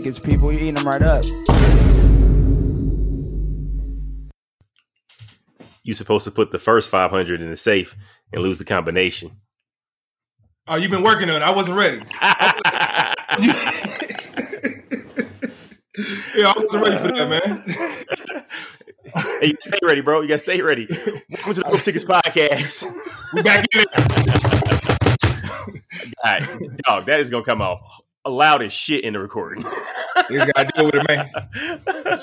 tickets, people. You're eating them right up. You're supposed to put the first 500 in the safe and lose the combination. Oh, you've been working on it. I wasn't ready. Yeah, I wasn't ready for that, man. Hey, you gotta stay ready, bro. You gotta stay ready. Welcome to the Wolf Tickets Podcast. We're back in it. God, dog, that is gonna come off loud as shit in the recording. You just gotta deal with it, man.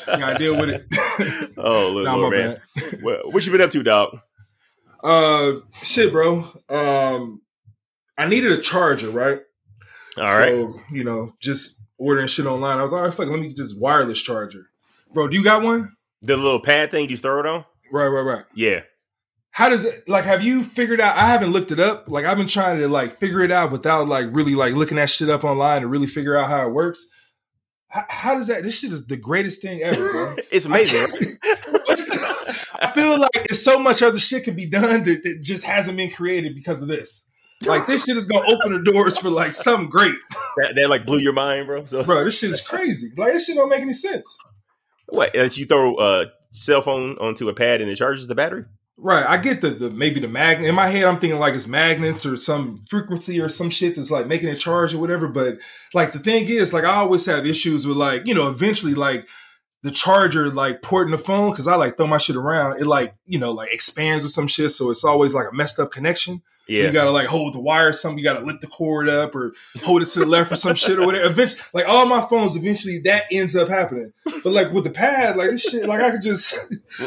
Gotta deal with it. Oh, look, Nah, Lord, man. Well, what you been up to, dog? Uh, shit, bro. Um, I needed a charger, right? All right. So, you know, just ordering shit online. I was like, all right, fuck, let me get this wireless charger. Bro, do you got one? The little pad thing you throw it on? Right, right, right. Yeah. How does it like have you figured out I haven't looked it up. Like I've been trying to like figure it out without like really like looking that shit up online to really figure out how it works. How, how does that this shit is the greatest thing ever, bro. It's amazing. right? I feel like there's so much other shit could be done that, that just hasn't been created because of this. Like this shit is gonna open the doors for like something great, that, that like blew your mind, bro. So bro. This shit is crazy. Like this shit don't make any sense. what? As you throw a cell phone onto a pad and it charges the battery? Right, I get the, the maybe the magnet. In my head, I'm thinking like it's magnets or some frequency or some shit that's like making it charge or whatever. But like the thing is, like I always have issues with like you know eventually like the charger like porting the phone because I like throw my shit around. It like you know like expands or some shit, so it's always like a messed up connection. So you gotta like hold the wire, or something. You gotta lift the cord up or hold it to the left or some shit or whatever. Eventually, like all my phones, eventually that ends up happening. But like with the pad, like this shit, like I could just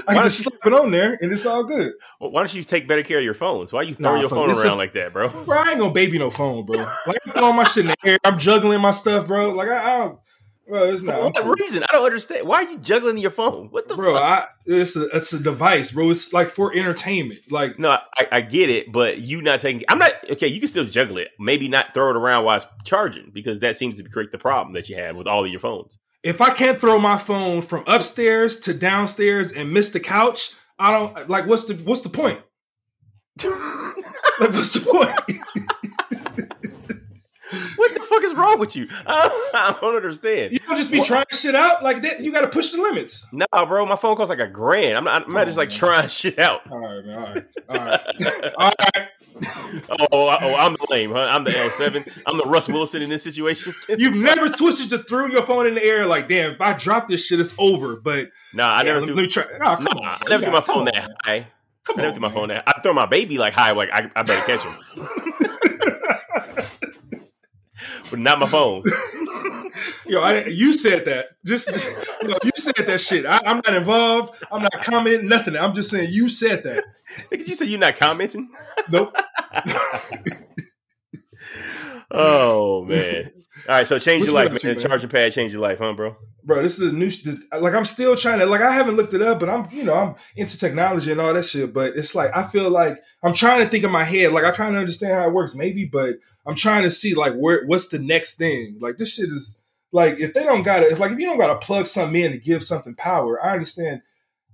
I don't just slap it on there and it's all good. Well, why don't you take better care of your phones? Why you throw Nah, your phone around is- like that, bro? Bro, I ain't gonna baby no phone, bro. Like I'm throwing my shit in the air. I'm juggling my stuff, bro. Like I, I don't, bro. It's For not, what reason? I don't understand. Why are you juggling your phone? What the bro. fuck? I it's a it's a device, bro. It's like for entertainment. Like No, I, I get it, but you not taking. I'm not okay. You can still juggle it. Maybe not throw it around while it's charging because that seems to create the problem that you have with all of your phones. if I can't throw my phone from upstairs to downstairs and miss the couch, I don't like. What's the what's the point? like what's the point? What the fuck is wrong with you? I, don't understand. You don't just be What? trying shit out like that. You got to push the limits. Nah, bro, my phone costs like a grand. I'm not. I'm not just like oh, trying shit out. All right, man. All right, all right, all right. Oh, I- oh, I'm the lame, huh? I'm the L7. I'm the Russ Wilson in this situation. You've never twisted to throw your phone in the air like, damn, if I drop this shit, it's over. But Nah, I yeah, never let, threw. let me try. Oh, come Nah, on, I never threw my phone on, that man. high. Come I never on, threw my man. phone that. I throw my baby like high, like I, I better catch him, but not my phone. Yo, I, you said that. Just, just you, know, you said that shit. I, I'm not involved. I'm not commenting nothing. I'm just saying you said that. Did you say you're not commenting? Nope. Oh man! All right, so change What your life, to, man. man? Charging pad change your life, huh, bro? Bro, this is a new. This, like, I'm still trying to. Like, I haven't looked it up, but I'm, you know, I'm into technology and all that shit. But it's like I feel like I'm trying to think in my head. Like, I kind of understand how it works, maybe, but I'm trying to see like where what's the next thing. Like, this shit is like if they don't got to, like if you don't got to plug something in to give something power, I understand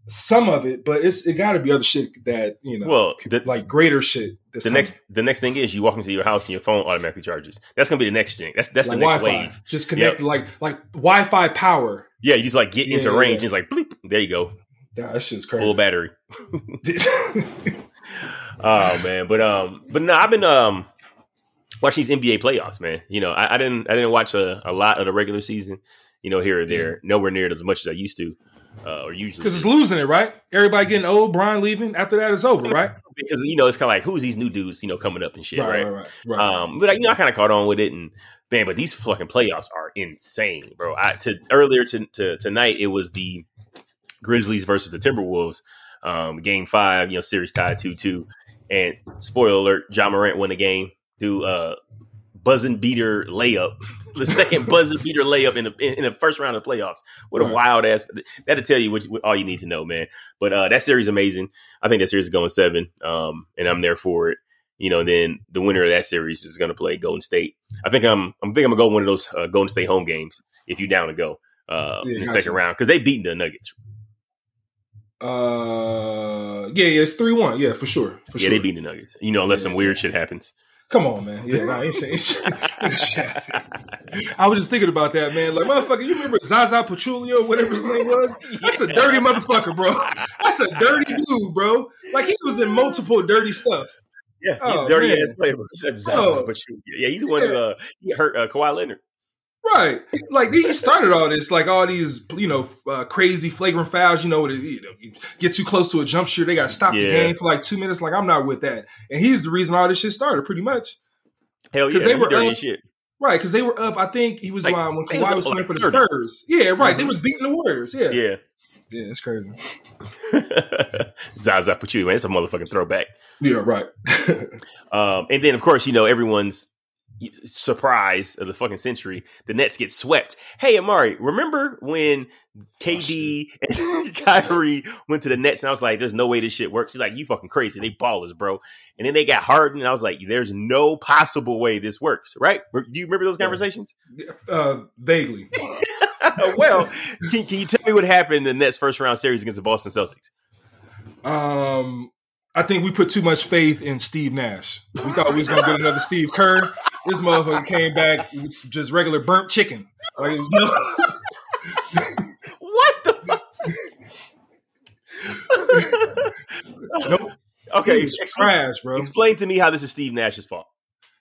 some of it, but it's it got to be other shit that you know, Well, the, like greater shit. The coming. next the next thing is you walk into your house and your phone automatically charges. That's gonna be the next thing. That's that's like the next Wi-Fi, wave. just connect like like Wi-Fi power. Yeah, you just like get into Yeah, range. yeah. And it's like bleep. There you go, Yeah, that shit's crazy. full battery. Oh man, but um, but no, I've been um watching these NBA playoffs, man. You know, I, I didn't I didn't watch a, a lot of the regular season, you know, here or there. Nowhere near as much as I used to, uh, or usually. Because it's losing it, right? Everybody getting old, Bron leaving. After that, it's over, right? because you know it's kind of like who's these new dudes, you know, coming up and shit, right? right, right, right. Um, but you know, I kind of caught on with it, and man, but these fucking playoffs are insane, bro. I to earlier to, to tonight it was the Grizzlies versus the Timberwolves, um, game five, you know, series tied two two, and spoiler alert, Ja Morant won the game. Do uh buzzer beater layup, the second buzzer beater layup in the in the first round of the playoffs. What a Right. wild ass! That'll tell you what, what all you need to know, man. But uh, that series is amazing. I think that series is going seven, um, and I'm there for it. You know, then the winner of that series is going to play Golden State. I think I'm I'm think I'm gonna go one of those uh, Golden State home games if you down to go uh, Yeah, in the second round because they beat the Nuggets. Uh, yeah, yeah, it's three one. Yeah, for sure, for yeah, sure. they beat the Nuggets. You know, unless Yeah, some weird shit happens. Come on, man. Yeah, nah, ain't shit. Ain't shit. Ain't shit. I was just thinking about that, man. Like, motherfucker, you remember Zaza Pachulia, whatever his name was? That's a dirty motherfucker, bro. That's a dirty dude, bro. Like, he was in multiple dirty stuff. Yeah, he's Oh, dirty man. ass player. Zaza Oh. Pachulia. Yeah, he's the one who uh, he hurt uh, Kawhi Leonard. Right. Like, he started all this, like, all these, you know, uh, crazy flagrant fouls, you know, you know, you get too close to a jump shooter, they got to stop the game for like two minutes. Like, I'm not with that. And he's the reason all this shit started, pretty much. Hell yeah, they they were up- shit. Right, because they were up. I think he was Like, um, when they was Kawhi was like playing for the 30. Spurs. Yeah, right. They Mhm. was beating the Warriors. Yeah, yeah, Yeah. it's crazy. Zaza Pachulia, man, it's a motherfucking throwback. Yeah, right. Um, and then, of course, you know, everyone's surprise of the fucking century, the Nets get swept. Hey, Amari, remember when KD and Kyrie went to the Nets and I was like, there's no way this shit works? She's like, you fucking crazy. They ballers, bro. And then they got Harden and I was like, there's no possible way this works, right? Do you remember those conversations? uh, vaguely. well, can, can you tell me what happened in the Nets first round series against the Boston Celtics? Um, I think we put too much faith in Steve Nash. We thought we was gonna get another Steve Kerr. This motherfucker came back with just regular burnt chicken. Like, you know, What the fuck? nope. Okay, He explain, trash, bro. explain to me how this is Steve Nash's fault.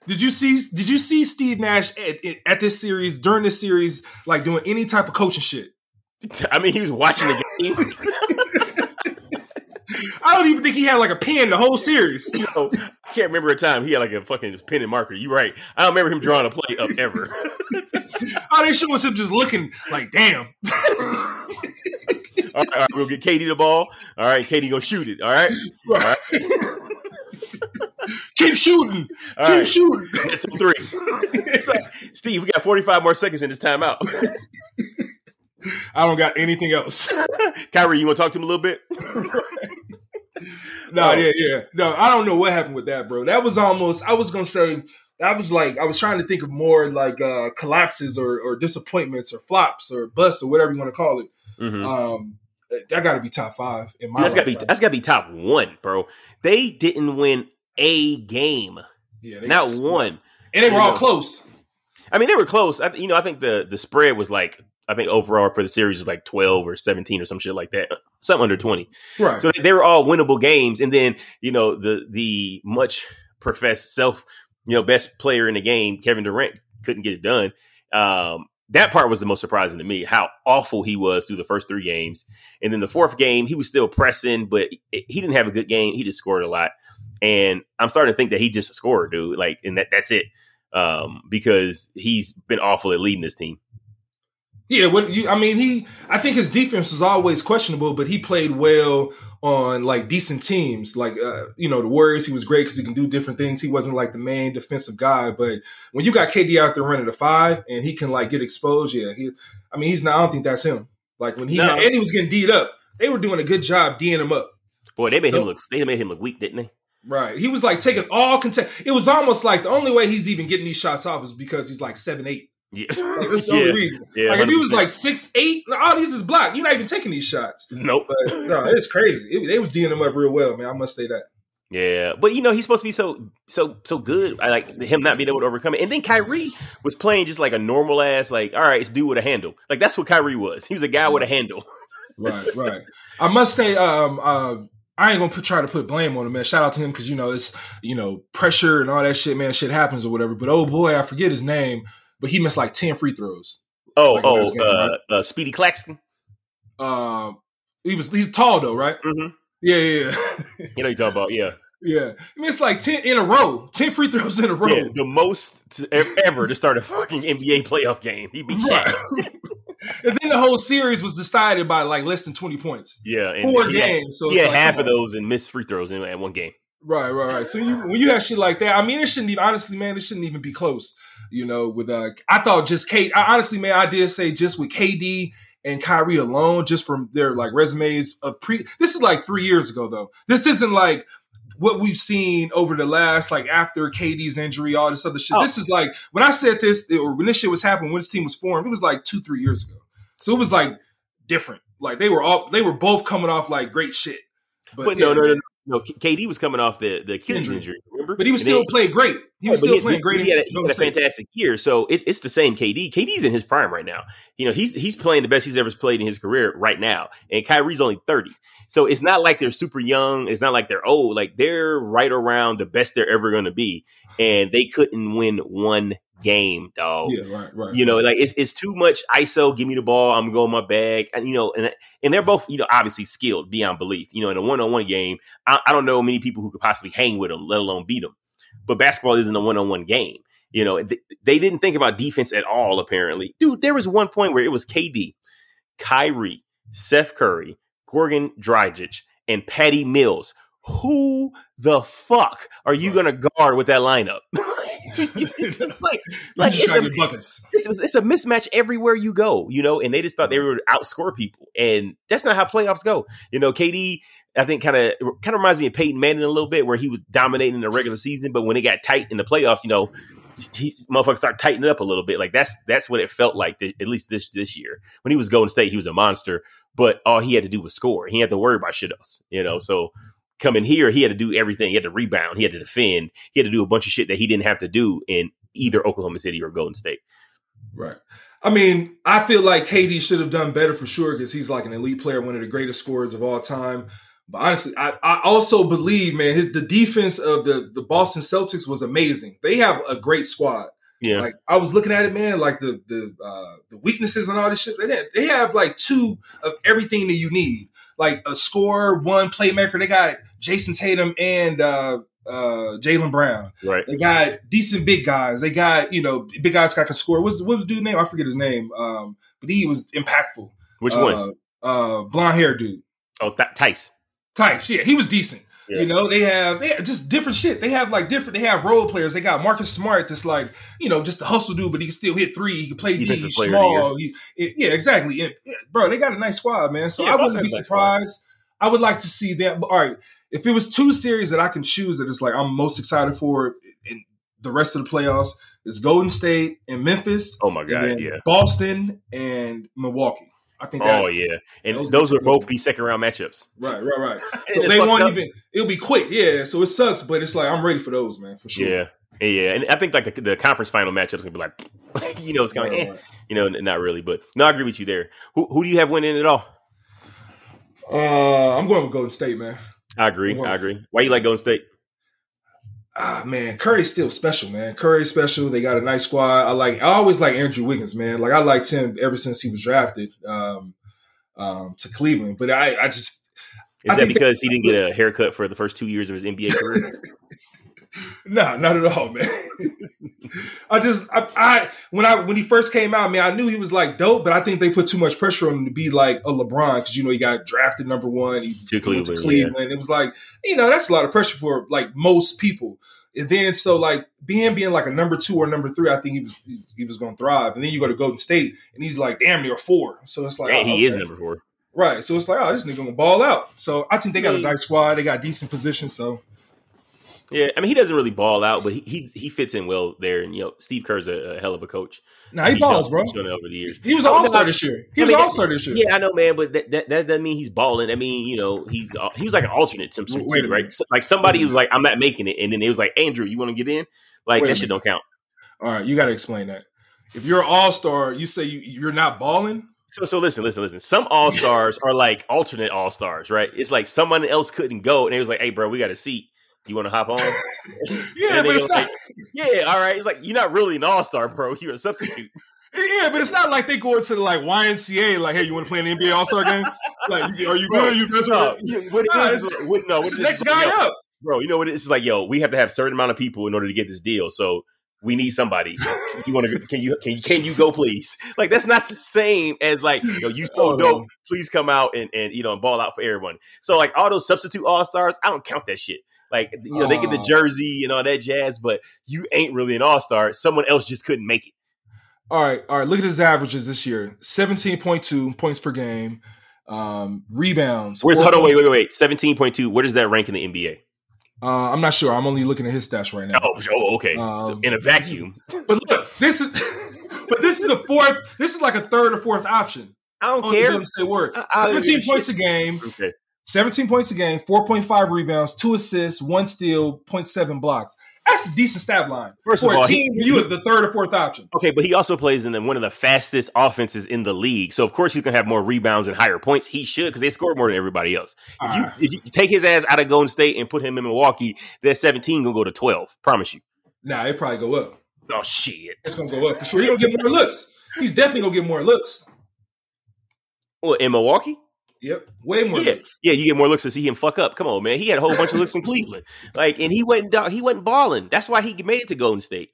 Did you see? Did you see Steve Nash at, at this series during this series, like doing any type of coaching shit? I mean, he was watching the game. I don't even think he had like a pen the whole series. you know, I can't remember a time he had like a fucking pen and marker. You right. I don't remember him drawing a play up ever. All oh, they show us him just looking like, damn. all, right, all right, we'll get KD the ball. All right, KD gonna shoot it. All right, all right, Keep shooting. all Keep right. shooting. That's three. Like, Steve, we got 45 more seconds in this timeout. I don't got anything else. Kyrie, you want to talk to him a little bit? No, yeah, yeah. No, I don't know what happened with that, bro. That was almost I was gonna say that was like I was trying to think of more like uh collapses or, or disappointments or flops or busts or whatever you want to call it. Mhm. Um that gotta be top five in my Dude, that's got to be that's got to be top one, bro. They didn't win a game, yeah, not one. And they were all close. I mean, they were close. I, you know, I think the the spread was like I think overall for the series is like twelve or seventeen or some shit like that, something under twenty. Right. So they were all winnable games. And then you know the the much professed self you know best player in the game, Kevin Durant, couldn't get it done. Um, that part was the most surprising to me, how awful he was through the first three games. And then the fourth game, he was still pressing, but he didn't have a good game. He just scored a lot. And I'm starting to think that he just scored, dude. Like, and that, that's it. Um, because he's been awful at leading this team. Yeah, what you I mean he I think his defense was always questionable, but he played well on like decent teams. Like uh, you know, the Warriors, he was great because he can do different things. He wasn't like the main defensive guy, but when you got KD out there running the five and he can like get exposed, yeah, he I mean he's not I don't think that's him. Like when he No. and he was getting D'd up, they were doing a good job D'ing him up. Boy, they made him look they made him look weak, didn't they? Right. He was like taking all content. It was almost like the only way he's even getting these shots off is because he's like seven eight. Yeah. Like, that's the only reason. Yeah, like if he was like six eight, all these is blocked. You're not even taking these shots. Nope. But no, it's crazy. It, they was D'ing him up real well, man. I must say that. Yeah, but you know he's supposed to be so so so good. I like him not being able to overcome it. And then Kyrie was playing just like a normal ass, like all right, it's dude with a handle. Like that's what Kyrie was. He was a guy with a handle. Right, right. I must say, um, uh, I ain't gonna put, try to put blame on him, man. Shout out to him because you know it's you know pressure and all that shit, man. Shit happens or whatever. But oh boy, I forget his name, but he missed like ten free throws. Oh, Like, oh, game, uh, right? uh, Speedy Claxton. Um, he was he's tall though, right? hmm Yeah, yeah, yeah. You know you talking about? Yeah, yeah. I mean, it's like ten in a row, ten free throws in a row. yeah. The most ever to start a fucking NBA playoff game. He beat Shaq. Right. and then the whole series was decided by like less than twenty points. Yeah, and Four he had- games. So he had like, half of those and missed free throws in, in one game. Right, right, right. So you, when you have shit like that, I mean, it shouldn't even honestly, man, it shouldn't even be close. You know, with uh, I thought just KD. I, honestly, man, I did say just with KD and Kyrie alone, just from their like resumes of pre. This is like three years ago, though. This isn't like what we've seen over the last like after KD's injury, all this other shit. Oh. This is like when I said this or when this shit was happening, when this team was formed, it was like two, three years ago. So it was like different. Like they were all they were both coming off like great shit. But, no, yeah, no, no, no. K- KD was coming off the the Achilles Injury. injury. Remember? But he was And still then- playing great. He was Yeah, but still playing great. He had, a, he had a fantastic year, so it, it's the same. KD, KD's in his prime right now. You know, he's he's playing the best he's ever played in his career right now, and Kyrie's only thirty. So it's not like they're super young. It's not like they're old. Like they're right around the best they're ever going to be, and they couldn't win one game, dog. Yeah, right, right. You know, like it's it's too much ISO. Give me the ball. I'm going my bag. And you know, and and they're both you know obviously skilled beyond belief. You know, in a one on one game, I, I don't know many people who could possibly hang with them, let alone beat them. But basketball isn't a one on one game. You know, th- they didn't think about defense at all. Apparently, dude, there was one point where it was KD, Kyrie, Seth Curry, Goran Dragic, and Patty Mills. Who the fuck are you going to guard with that lineup? it's like, like it's a, to get buckets. it's, it's a mismatch everywhere you go, you know, and they just thought they would outscore people, and that's not how playoffs go. You know, KD, I think kind of kind of reminds me of Peyton Manning a little bit, where he was dominating in the regular season, but when it got tight in the playoffs, you know, he motherfuckers start tightening up a little bit. Like that's that's what it felt like, th- at least this this year. When he was Golden State, he was a monster, but all he had to do was score. He had to worry about shit else, you know. So coming here, he had to do everything. He had to rebound. He had to defend. He had to do a bunch of shit that he didn't have to do in either Oklahoma City or Golden State. Right. I mean, I feel like KD should have done better for sure because he's like an elite player, one of the greatest scorers of all time. But honestly, I, I also believe, man, his the defense of the the Boston Celtics was amazing. They have a great squad. Yeah. Like I was looking at it, man, like the the uh, the weaknesses and all this shit. They they have like two of everything that you need, like a score one playmaker. They got Jayson Tatum and uh, uh, Jaylen Brown. right. They got decent big guys. They got you know big guys that can score. What's what was the dude's name? I forget his name. Um, but he was impactful. Which uh, one? Uh, blonde hair dude. Oh, Th- Theis. Theis. Yeah, he was decent. Yeah. You know, they have they have just different shit. They have like different. They have role players. They got Marcus Smart, that's like you know just a hustle dude, but he can still hit three. He can play D. He's player of the small. He, it- yeah, exactly. And, bro, they got a nice squad, man. So Yeah, I wouldn't be a squad. surprised. I would like to see them. But all right, if it was two series that I can choose that is like I'm most excited for in the rest of the playoffs, is Golden State and Memphis, Oh my god, yeah. Boston and Milwaukee. I think that Oh yeah, and those those, are both be second round matchups. right, right, right. So they won't up. even. It'll be quick, yeah. So it sucks, but it's like I'm ready for those, man, for sure. Yeah, yeah, and I think like the, the conference final matchups gonna be like, you know, it's kind of, Right, eh, right. you know, not really, but no, I agree with you there. Who who do you have winning at all? Uh, I'm going with Golden State, man. I agree, I agree. Why you like Golden State? Ah, man, Curry's still special, man. Curry's special. They got a nice squad. I like. I always like Andrew Wiggins, man. Like I liked him ever since he was drafted um, um, to Cleveland. But I, I just Is I that because he didn't get a haircut for the first two years of his NBA career? Nah, not at all, man. I just I, I when I when he first came out, man, I knew he was like dope, but I think they put too much pressure on him to be like a LeBron because you know he got drafted number one. He To Cleveland, Cleveland. It was like you know that's a lot of pressure for like most people. And then so like him being like a number two or number three, I think he was he was going to thrive. And then you go to Golden State and he's like damn near four. So it's like Hey, oh, he is number four. right. So it's like oh this nigga gonna ball out. So I think they got a nice squad. They got decent position. So Yeah, I mean he doesn't really ball out, but he he's, he fits in well there. And you know, Steve Kerr's a, a hell of a coach. now he He's balls, shown- bro. he's over the years. He was all star this year. He I was mean, all star this year. Yeah, I know, man, but that, that that doesn't mean he's balling. I mean, you know, he's uh, he was like an alternate some Wait too, right? So, like somebody was like, "I'm not making it," and then it was like, "Andrew, you want to get in?" Like Wait that shit don't count. All right, you got to explain that. If you're an all star, you say you, you're not balling. So so listen, listen, listen. Some all stars are like alternate all stars, right? It's like someone else couldn't go, and it was like, "Hey, bro, we got a seat. You want to hop on?" Yeah, but it's not. like, yeah, all right. It's like you're not really an all star, bro. You're a substitute. Yeah, but it's not like they go into the like YMCA, like, hey, you want to play an NBA All Star game? Like, are you good? You best No, what it it's- what- no, what It's it next is guy up. bro. You know what it is? Like, yo, we have to have a certain amount of people in order to get this deal. So we need somebody. you want to? Can you? Can you? Can you go, please? Like that's not the same as like, yo, you so Oh, dope. Please come out and and you know and ball out for everyone. So like all those substitute all stars, I don't count that shit. Like you know, they get the Oh. jersey and all that jazz, but you ain't really an all star. Someone else just couldn't make it. All right, all right. Look at his averages this year: seventeen point two points per game, um, rebounds. Where's four hold on, wait, wait, wait, wait. Seventeen point two. Where does that rank in the NBA? Uh, I'm not sure. I'm only looking at his stats right now. Oh, oh okay. so Um, in a vacuum, But look, this is, but this is the fourth. This is like a third or fourth option. I don't on the care. Golden State Warriors. I- I don't give 17 points shit. a game, Okay. 17 points a game, 4.5 rebounds, two assists, one steal, 0.7 blocks. That's a decent stat line. First For of all, a he- team, where you are the third or fourth option. Okay, but he also plays in the, one of the fastest offenses in the league. So of course he's gonna have more rebounds and higher points. He should because they score more than everybody else. If you, if you take his ass out of Golden State and put him in Milwaukee, that 17 gonna go to 12. Promise you. Nah, it probably go up. Oh shit. It's gonna go up for sure. He's gonna get more looks. He's definitely gonna get more looks. Well, in Milwaukee? Yep, way more. Yeah, looks. yeah. You get more looks to see him fuck up. Come on, man. He had a whole bunch of looks in Cleveland, like, and he wasn't he wasn't balling. That's why he made it to Golden State.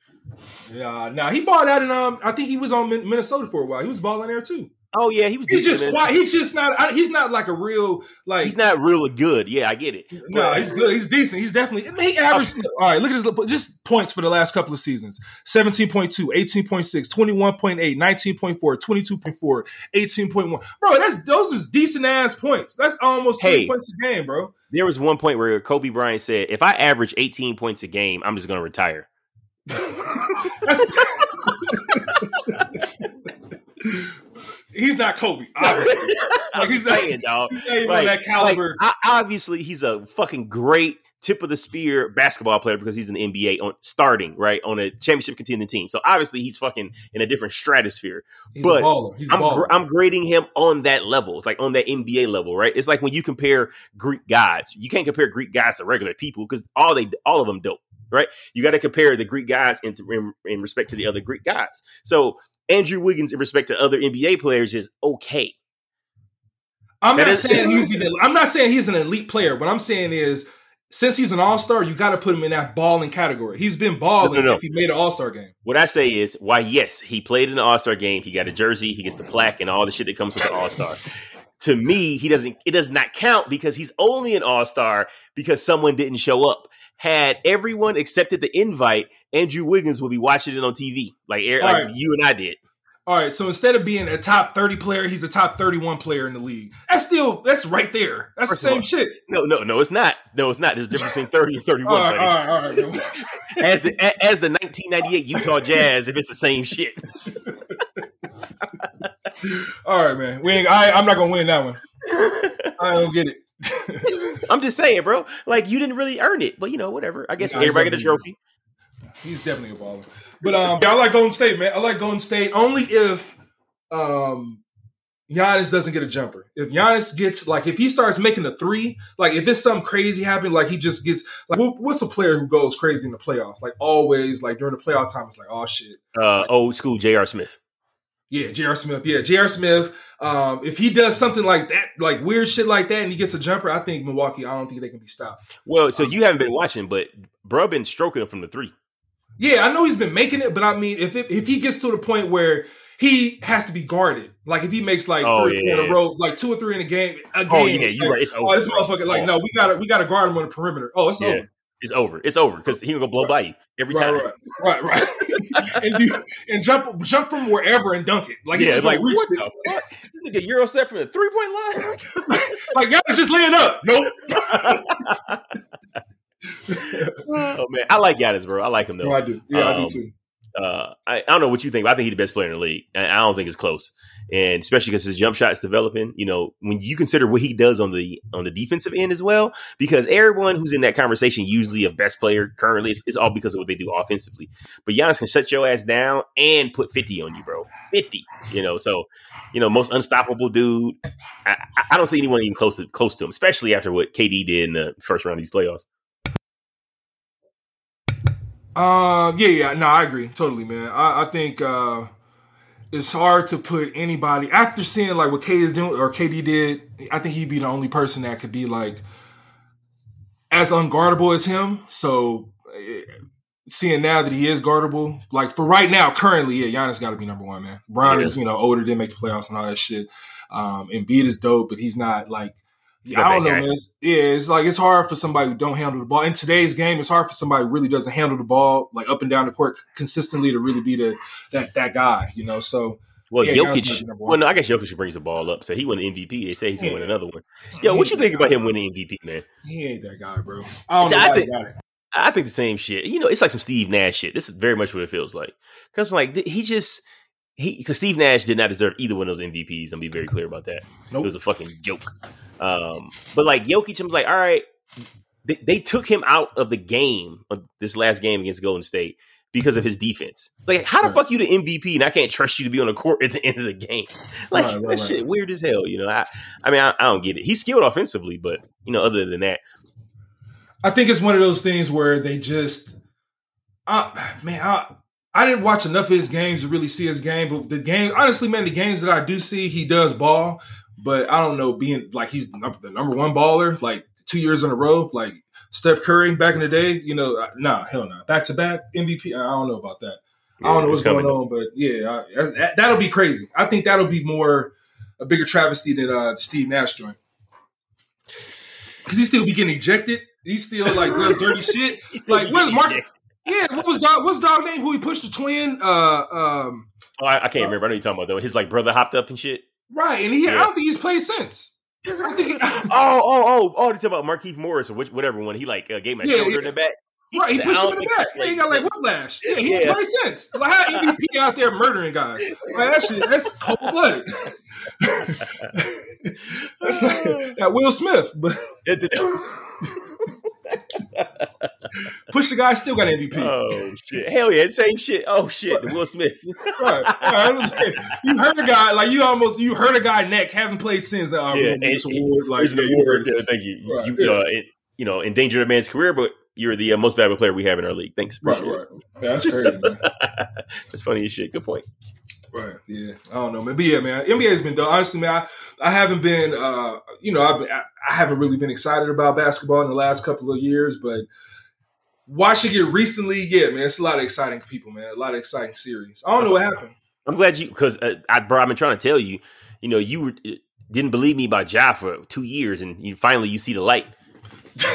Yeah, nah, he balled out in um. I think he was on Minnesota for a while. He was balling there too. Oh yeah, he was. He's just quiet. He's just not. I- He's not like a real like. He's not really good. Yeah, I get it. No, he's good. He's decent. He's definitely. I mean, he averaged. All right, look at his just points for the last couple of seasons 17.2, 18.6, 21.8, 19.4, 22.4, 18.1. Bro, that's those is decent ass points. That's almost 20 Hey. points a game, bro. There was one point where Kobe Bryant said, "If I average 18 points a game, I'm just going to retire." He's not Kobe. Obviously. I'm he's not- saying, dog. He ain't on that caliber. like, obviously, he's a fucking great tip of the spear basketball player because he's in the NBA on starting right on a championship contending team. So obviously, he's fucking in a different stratosphere. He's but a baller. He's a I'm baller. gr- I'm grading him on that level. It's like on that NBA level, right? It's like when you compare Greek gods. You can't compare Greek gods to regular people because all they all of them dope, right? You got to compare the Greek gods in, in in respect to the other Greek gods. So Andrew Wiggins in respect to other NBA players is okay. I'm That not is- saying he's an, I'm not saying he's an elite player. What I'm saying is, since he's an all star, you got to put him in that balling category. He's been balling No, no, no. if he made an all star game. What I say is, why? Yes, he played in the All Star game. He got a jersey. He gets the plaque and all the shit that comes with the All Star. to me, he doesn't. It does not count because he's only an All Star because someone didn't show up. Had everyone accepted the invite, Andrew Wiggins would be watching it on TV, like, er, like All right. you and I did. All right, so instead of being a top 30 player, he's a top 31 player in the league. That's still that's right there. That's First the same all, shit. No, no, no, it's not. No, it's not. There's a difference between thirty and thirty-one. right, all right, all right. As the as the 1998 Utah Jazz, if it's the same shit. all right, man. We ain't, I, I'm not gonna win that one. I don't get it. I'm just saying, bro. Like you didn't really earn it, but you know, whatever. I guess Yeah, he's everybody get a trophy. He's definitely a baller. But um, yeah, I like Golden State, man. I like Golden State only if um Giannis doesn't get a jumper. If Giannis gets like if he starts making a three, like if there's something crazy happening, like he just gets like what's a player who goes crazy in the playoffs? Like always, like during the playoff time, it's like oh shit. Uh, old school J.R. Smith. Yeah, J.R. Smith. Yeah, J.R. Smith. Um, if he does something like that, like weird shit like that, and he gets a jumper, I think Milwaukee. I don't think they can be stopped. Well, so you haven't been watching, but bro been stroking him from the three. Yeah, I know he's been making it, but I mean, if it, if he gets to the point where he has to be guarded, like if he makes like Oh, three yeah, in a row, like two or three in a game, a game, Oh, yeah, you're like, right. It's oh, over, this motherfucker, like Oh. no, we gotta we gotta guard him on the perimeter. Oh, it's Yeah. over. It's over. It's over because he gonna blow by you every Right, time. right, right, right. and you, and jump jump from wherever and dunk it. Like, Yeah, it's like reach what it. the fuck? This nigga Euro step from the three point line. like y'all just laying up. Nope. oh man, I like Giannis, bro. I like him though. No, I do. Yeah, I Um, do too. Uh, I, I don't know what you think, but I think he's the best player in the league. And I don't think it's close. And especially because his jump shot is developing. You know, when you consider what he does on the on the defensive end as well, because everyone who's in that conversation usually a best player currently is, all because of what they do offensively. But Giannis can shut your ass down and put fifty on you, bro. Fifty. You know, so you know, most unstoppable dude. I, I- I don't see anyone even close to close to him, especially after what KD did in the first round of these playoffs. Um, yeah, yeah, no, I agree totally, man. I, I think, uh, it's hard to put anybody after seeing like what K is doing or KD did. I think he'd be the only person that could be like as unguardable as him. So eh, seeing now that he is guardable, like for right now, currently, yeah, Giannis got to be number one, man. Bron Yeah. is you know older, didn't make the playoffs and all that shit. Um, Embiid is dope, but he's not like. I don't know, man. It's, yeah, it's like it's hard for somebody who don't handle the ball. In today's game, it's hard for somebody who really doesn't handle the ball like up and down the court consistently to really be the that that guy, you know. So Well, Yeah, Jokic. Well, no, I guess Jokic brings the ball up. So he won the MVP. They say he's gonna win another one. Yo, what you think about him winning MVP, man? he ain't that guy, bro. I don't know I think- got it. I think the same shit. You know, it's like some Steve Nash shit. This is very much what it feels like. Because like he just he because Steve Nash did not deserve either one of those MVPs. I'm be very clear about that. Nope. It was a fucking joke. Um, but like Jokic, I'm like, all right, they, they took him out of the game of this last game against Golden State because of his defense. Like, how the Right. fuck you the MVP and I can't trust you to be on the court at the end of the game? Like Right, right, that shit weird as hell. You know, I I mean, I, I don't get it. He's skilled offensively, but you know, other than that, I think it's one of those things where they just, uh, man, I, I didn't watch enough of his games to really see his game. But the game, honestly, man, the games that I do see, he does ball. But I don't know, being like he's the number one baller, like two years in a row, like Steph Curry back in the day. You know, uh, nah, hell no, back to back MVP. I don't know about that. I don't know what's going on, but yeah, I, that, that'll be crazy. I think that'll be more a bigger travesty than uh, Steve Nash joint because he still be getting ejected. He still like does dirty shit. Like where's Mark? Yeah, what was dog? What's dog name? Who he pushed the twin? Uh, um, Oh, I, I can't remember. I know you're talking about though. His like brother hopped up and shit. Right, and he I don't think he's played since. He, Oh, oh, oh, oh! They talking about Markieff Morris or which, whatever one. He like uh, gave a Yeah, shoulder yeah. in the back. right, he pushed him in the back. he Yeah, he got like whiplash. Yeah, he Yeah. played since. Like how MVP out there murdering guys? Like that shit, that's cold blooded. that's like that Will Smith, but push the guy still got MVP. oh shit! Hell yeah! Same shit. Oh shit! The Will Smith. Right. right. You heard a guy like you almost you heard a guy neck haven't played since. Uh, Yeah, and- award like Here's yeah, you award. Yeah, thank you. Right, You, yeah. uh, it, you know, endangered a man's career, but you're the uh, most valuable player we have in our league. Thanks. Right, Appreciate right. That's crazy. That's funny as shit. Good point. Right. Yeah. I don't know, man. But yeah, man. NBA has been done. Honestly, man, I, I haven't been, uh, you know, I've been, I, I haven't really been excited about basketball in the last couple of years, but watching it recently, yeah, man, it's a lot of exciting people, man. A lot of exciting series. I don't know what happened. I'm glad you because uh, I, bro, I've been trying to tell you. You know, you were, uh, didn't believe me about Ja for two years, and you finally you see the light.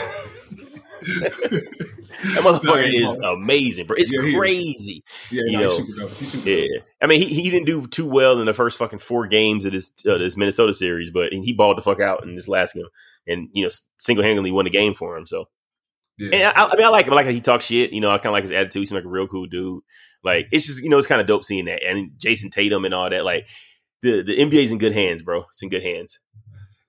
That motherfucker is amazing, bro. It's Yeah, crazy. Yeah, You no, he's know, super super Yeah, dope. I mean, he, he didn't do too well in the first fucking four games of this uh, this Minnesota series, but he balled the fuck out in this last game, and you know, single handedly won the game for him. So, Yeah. and I, I mean, I like him. I like how he talks shit. You know, I kind of like his attitude. He seems like a real cool dude. Like, it's just you know, it's kind of dope seeing that, and Jayson Tatum and all that. Like, the the NBA's in good hands, bro. It's in good hands.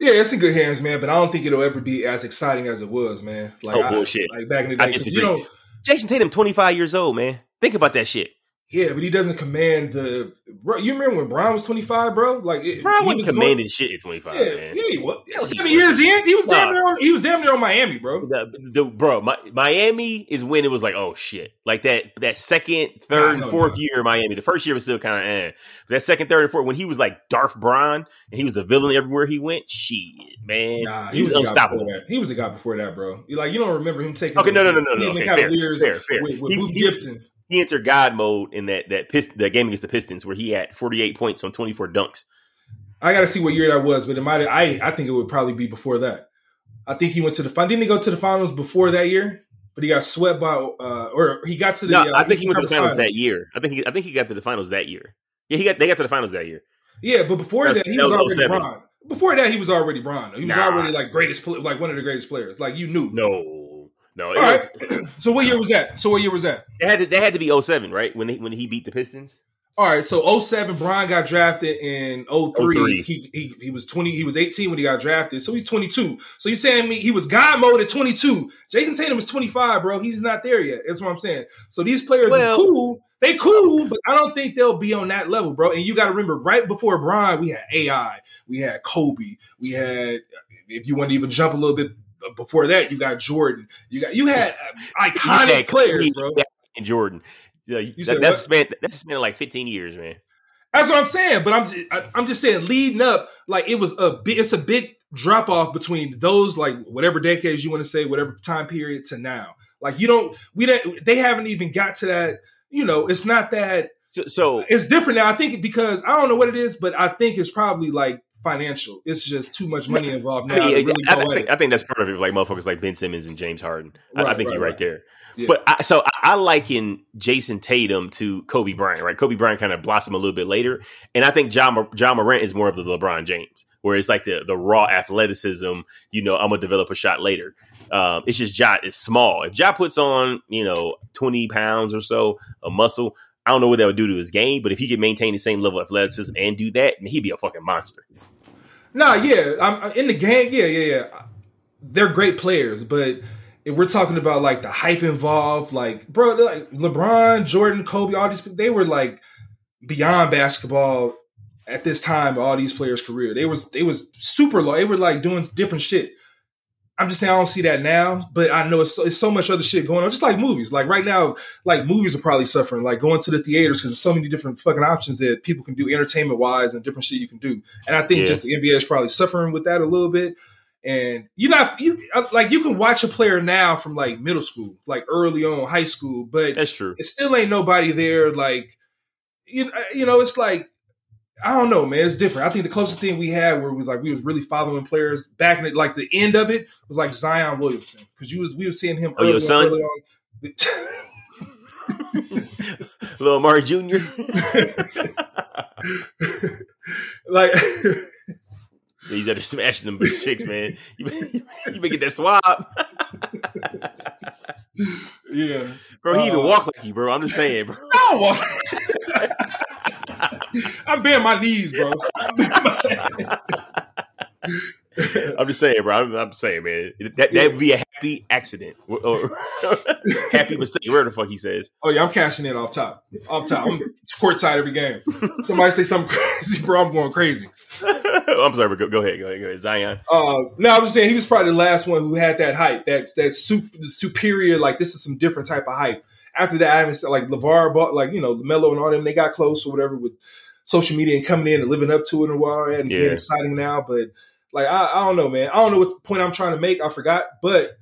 Yeah, it's in good hands, man. But I don't think it'll ever be as exciting as it was, man. Like, Oh, I- bullshit. like back in the I day, 'cause, disagree. you know, Jayson Tatum, twenty five years old, man. Think about that shit. Yeah, but he doesn't command the. Bro, you remember when Bron was twenty five, bro? Like, it, Bron wasn't was commanding shit at twenty five, Yeah, man. yeah, he was. Seven was. years in, he was damn near on. He was damn near on Miami, bro. The, the bro, my, Miami is when it was like, oh shit, like that that second, third, hell fourth no. year of Miami. The first year was still kind of eh. That second, third, and fourth, when he was like Darth Bron and he was a villain everywhere he went. Shit, man, Nah, he, was, the guy unstoppable. He was the guy before that, bro. Like you don't remember him taking Okay, no, no, no, no, no. Okay, fair, fair, fair. with, with He- he- Gibson. He entered God mode in that that pist- that game against the Pistons where he had forty eight points on twenty four dunks. I got to see what year that was, but it might. I I think it would probably be before that. I think he went to the. Didn't he go to the finals before that year? But he got swept by, uh, or he got to the. No, uh, I think he went to the Conference finals that year. I think he, I think he got to the finals that year. Yeah, he got they got to the finals that year. Yeah, but before That that, he that was, was already Bron. Before that, he was already Bron. He was Nah. already like greatest, like one of the greatest players. Like you knew. No, no, it All was- right. so what year was that? So what year was that? They had to, they had to be 07, right? When he, when he beat the Pistons. All right, so 07, Bron got drafted in 03. 03. He, he he was 20, he was 18 when he got drafted. So he's 22. So you're saying me he was God mode at 22. Jayson Tatum is 25, bro. He's not there yet. That's what I'm saying. So these players Well- are cool. They cool, but I don't think they'll be on that level, bro. And you got to remember, right before Bron, we had AI, we had Kobe, we had. If you want to even jump a little bit before that, you got Jordan. You got you had uh, iconic Yeah, players, bro. And Jordan. Yeah, You that, said that's spent that's spent like 15 years, man. That's what I'm saying. But I'm just, I, I'm just saying, leading up, like it was a big. It's a big drop off between those, like whatever decades you want to say, whatever time period to now. Like you don't, we don't. They haven't even got to that. You know, it's not that. So, so It's different now. I think because I don't know what it is, but I think it's probably like financial. It's just too much money involved now. Really I, go I at think, it. I think that's part of it. Like motherfuckers like Ben Simmons and James Harden. I, I think right, you're right, right. there. Yeah. But I, so I, liken Jayson Tatum to Kobe Bryant, right? Kobe Bryant kind of blossomed a little bit later, and I think Ja Ja Morant is more of the LeBron James, where it's like the the raw athleticism. You know, I'm gonna develop a shot later. Um, it's just Ja is small. If Ja puts on you know 20 pounds or so of muscle, I don't know what that would do to his game, but if he could maintain the same level of athleticism and do that, he'd be a fucking monster. Nah, yeah, I'm uh, in the game. Yeah, yeah, yeah. They're great players, but if we're talking about like the hype involved, like bro, like LeBron, Jordan, Kobe, all these, they were like beyond basketball at this time. All these players' career, they was they was super low. They were like doing different shit. I'm just saying I don't see that now, but I know it's so, it's so much other shit going on. Just like movies, like right now, like movies are probably suffering, like going to the theaters because there's so many different fucking options that people can do entertainment wise and different shit you can do. And I think Yeah. just the NBA is probably suffering with that a little bit. And you're not you uh, like you can watch a player now from like middle school, like early on high school, but That's true. it still ain't nobody there. Like you, you know, it's like I don't know, man. It's different. I think the closest thing we had where it was like we was really following players back in it, like the end of it was like Zion Williamson because you was we were seeing him Oh, early, your son? early on. Little Amari Jr. like He's out there smashing them chicks, man. You better, you better get that swab. yeah, Bro, he even Uh, walk like you, bro. I'm just saying, bro. no. I'm bending my knees, bro. I'm just saying, bro. I'm, I'm saying, man. That that would be a happy accident or, happy mistake. Where the fuck he says? Oh yeah, I'm cashing in off top. Off top. I'm courtside every game. Somebody say something crazy, bro. I'm going crazy. I'm sorry, but go, go ahead, go ahead, go ahead. Zion. Uh, no, I'm just saying he was probably the last one who had that hype, that that super, superior. Like this is some different type of hype. After that, I haven't like Levar, bought like you know Lamelo and all them. They got close or whatever with social media and coming in and living up to it in a while and Yeah. being exciting now. But like I, I don't know, man. I don't know what the point I'm trying to make. I forgot, but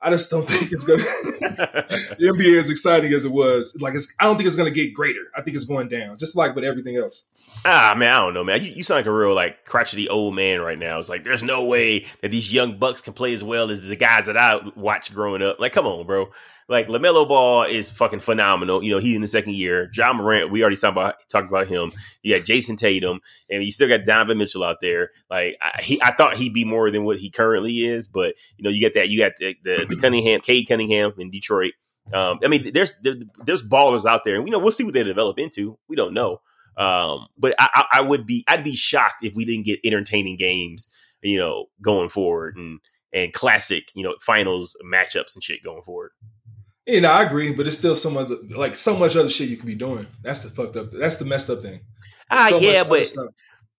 I just don't think it's gonna. the NBA is exciting as it was. Like it's, I don't think it's gonna get greater. I think it's going down, just like with everything else. Ah, man, I don't know, man. You, you sound like a real like crotchety old man right now. It's like there's no way that these young bucks can play as well as the guys that I watched growing up. Like, come on, bro. Like Lamelo Ball is fucking phenomenal. You know, he's in the second year. Ja Morant, we already talked about talked about him. You got Jayson Tatum, and you still got Donovan Mitchell out there. Like, I, he, I thought he'd be more than what he currently is, but you know, you got that. You got the the, the Cunningham, Cade Cunningham in Detroit. Um, I mean, there's there's ballers out there, and we know we'll see what they develop into. We don't know. Um, but I, I, I would be I'd be shocked if we didn't get entertaining games, you know, going forward and and classic, you know, finals matchups and shit going forward. You know, I agree, but it's still some other like so much other shit you can be doing. That's the fucked up. That's the messed up thing. Ah, So yeah, but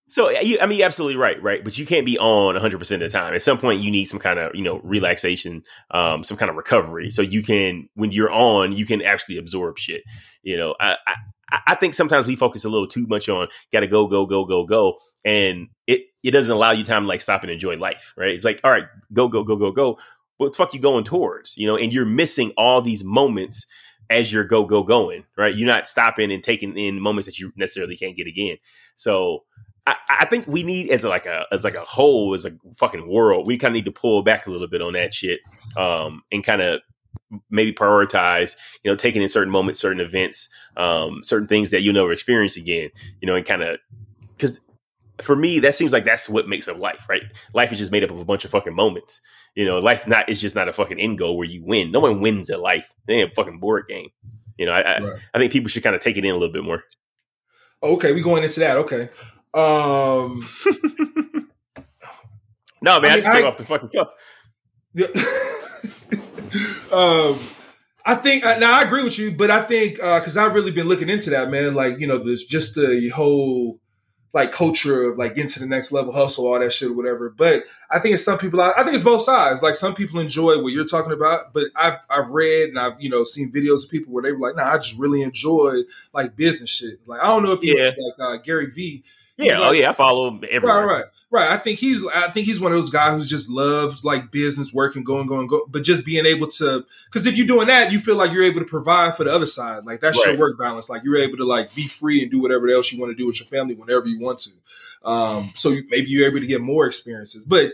so you, I mean, you're absolutely right, right? But you can't be on 100 percent of the time. At some point, you need some kind of you know relaxation, um, some kind of recovery, so you can when you're on, you can actually absorb shit. You know, I I, I think sometimes we focus a little too much on got to go, go, go, go, go, and it it doesn't allow you time to like stop and enjoy life, right? It's like, all right, go, go, go, go, go. What the fuck you going towards? You know, and you're missing all these moments as you're go, go, going, right? You're not stopping and taking in moments that you necessarily can't get again. So I, I think we need as like a as like a whole as a fucking world, we kind of need to pull back a little bit on that shit, um, and kind of maybe prioritize, you know, taking in certain moments, certain events, um, certain things that you'll never experience again, you know, and kind of for me that seems like that's what makes up life, right? Life is just made up of a bunch of fucking moments. You know, life not is just not a fucking end goal where you win. No one wins at life. They ain't a fucking board game. You know, I I, Right. I think people should kind of take it in a little bit more. Okay, we going into that. Okay. Um No, man, I, I mean, just came I- off the fucking cuff. Yeah. um, I think uh, now I agree with you, but I think because I've really been looking into that, man. Like you know, there's just the whole like culture of like getting to the next level, hustle, all that shit or whatever. But I think it's some people. I think it's both sides. Like some people enjoy what you're talking about, but I've I've read and I've you know seen videos of people where they were like, "Nah, I just really enjoy like business shit." Like I don't know if you Yeah. like uh, Gary Vee. Yeah, oh yeah, I follow him everywhere. Right, right, right. I think he's I think he's one of those guys who just loves like business, working, going, going, go. But just being able to, because if you're doing that, you feel like you're able to provide for the other side. Like that's your work balance. Like you're able to like be free and do whatever else you want to do with your family whenever you want to. Um, so you, maybe you're able to get more experiences. But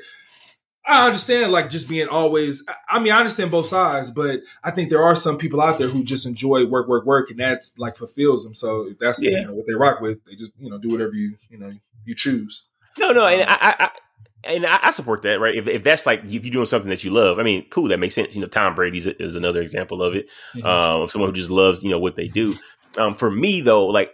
I understand like just being always. I- mean, I understand both sides, but I think there are some people out there who just enjoy work, work, work, and that's like fulfills them. So if that's Yeah. you know, what they rock with. They just you know do whatever you you know you choose. No, no, and I, I, I and I support that, right? If, if that's like if you're doing something that you love, I mean, cool, that makes sense. You know, Tom Brady's a- is another example of it. Mhm. Um, of someone who just loves, you know, what they do. Um, for me though, like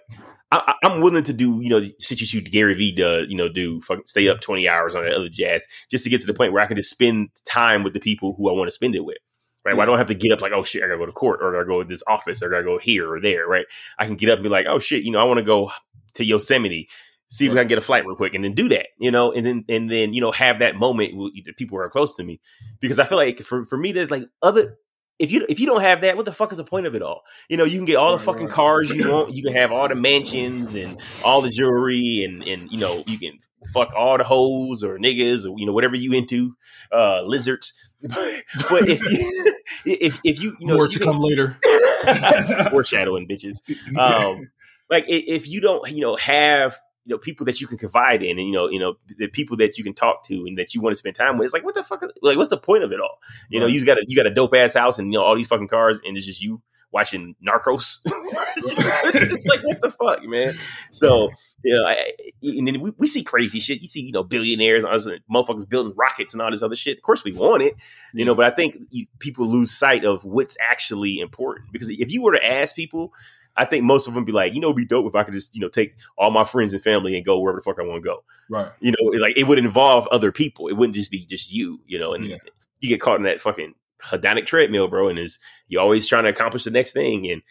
I, I'm willing to do, you know, sit you shoot Gary Vee does, you know, do fucking stay up 20 hours on that other jazz just to get to the point where I can just spend time with the people who I want to spend it with. Right. Where I don't have to get up like, oh shit, I gotta go to court or I gotta go to this office or I gotta go here or there. Right. I can get up and be like, oh shit, you know, I want to go to Yosemite, see if I can get a flight real quick and then do that, you know, and then, and then, you know, have that moment with the people who are close to me. Because I feel like for, for me, there's like other, if you if you don't have that, what the fuck is the point of it all? You know, you can get all the Right, fucking right. cars you want, you can have all the mansions and all the jewelry, and and you know you can fuck all the hoes or niggas or you know whatever you into, uh, lizards. but if you, if if you you know More you to can- come later. foreshadowing bitches. Um, like if you don't, you know, have you know people that you can confide in, and you know, you know, the people that you can talk to and that you want to spend time with. It's like, what the fuck? Is, like, what's the point of it all? You know, you got a you got a dope ass house and you know all these fucking cars, and it's just you watching Narcos. it's just like what the fuck, man. So you know, I, and then we, we see crazy shit. You see, you know, billionaires and all this, motherfuckers building rockets and all this other shit. Of course, we want it, you know. But I think you, people lose sight of what's actually important because if you were to ask people, I think most of them be like, you know, it'd be dope if I could just, you know, take all my friends and family and go wherever the fuck I want to go. Right. You know, it- like it would involve other people. It wouldn't just be just you, you know, and Yeah. you get caught in that fucking hedonic treadmill, bro. And is you're always trying to accomplish the next thing, and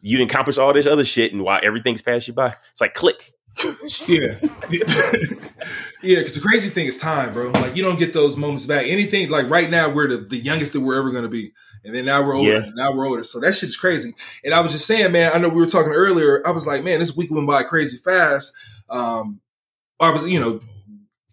you didn't accomplish all this other shit, and while everything's passed you by, it's like click. Yeah. yeah, because the crazy thing is time, bro. Like you don't get those moments back. Anything like right now, we're the, the youngest that we're ever gonna be. And then now we're older. Yeah. Now we're older. So that shit's crazy. And I was just saying, man, I know we were talking earlier. I was like, man, this week went by crazy fast. Um I was, you know,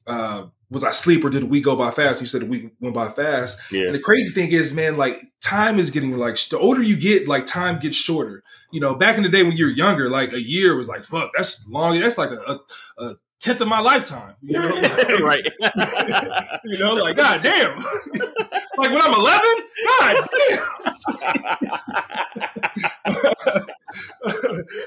uh was I asleep or did week go by fast? You said week went by fast. Yeah, And the crazy thing is, man, like time is getting like the older you get, like time gets shorter. You know, back in the day when you were younger, like a year was like fuck, that's long. That's like a, a, a tenth of my lifetime. You know, right. you know, like god damn. like when I'm eleven, god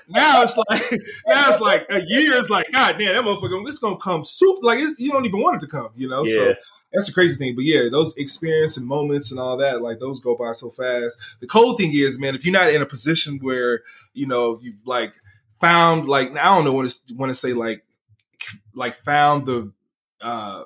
now it's like now it's like a year is like god damn that motherfucker. This gonna come soup like it's, you don't even want it to come. You know, so Yeah. that's the crazy thing. But yeah, those experience and moments and all that, like those go by so fast. The cold thing is, man, if you're not in a position where, you know, you like found like I don't know when to want to say like like found the uh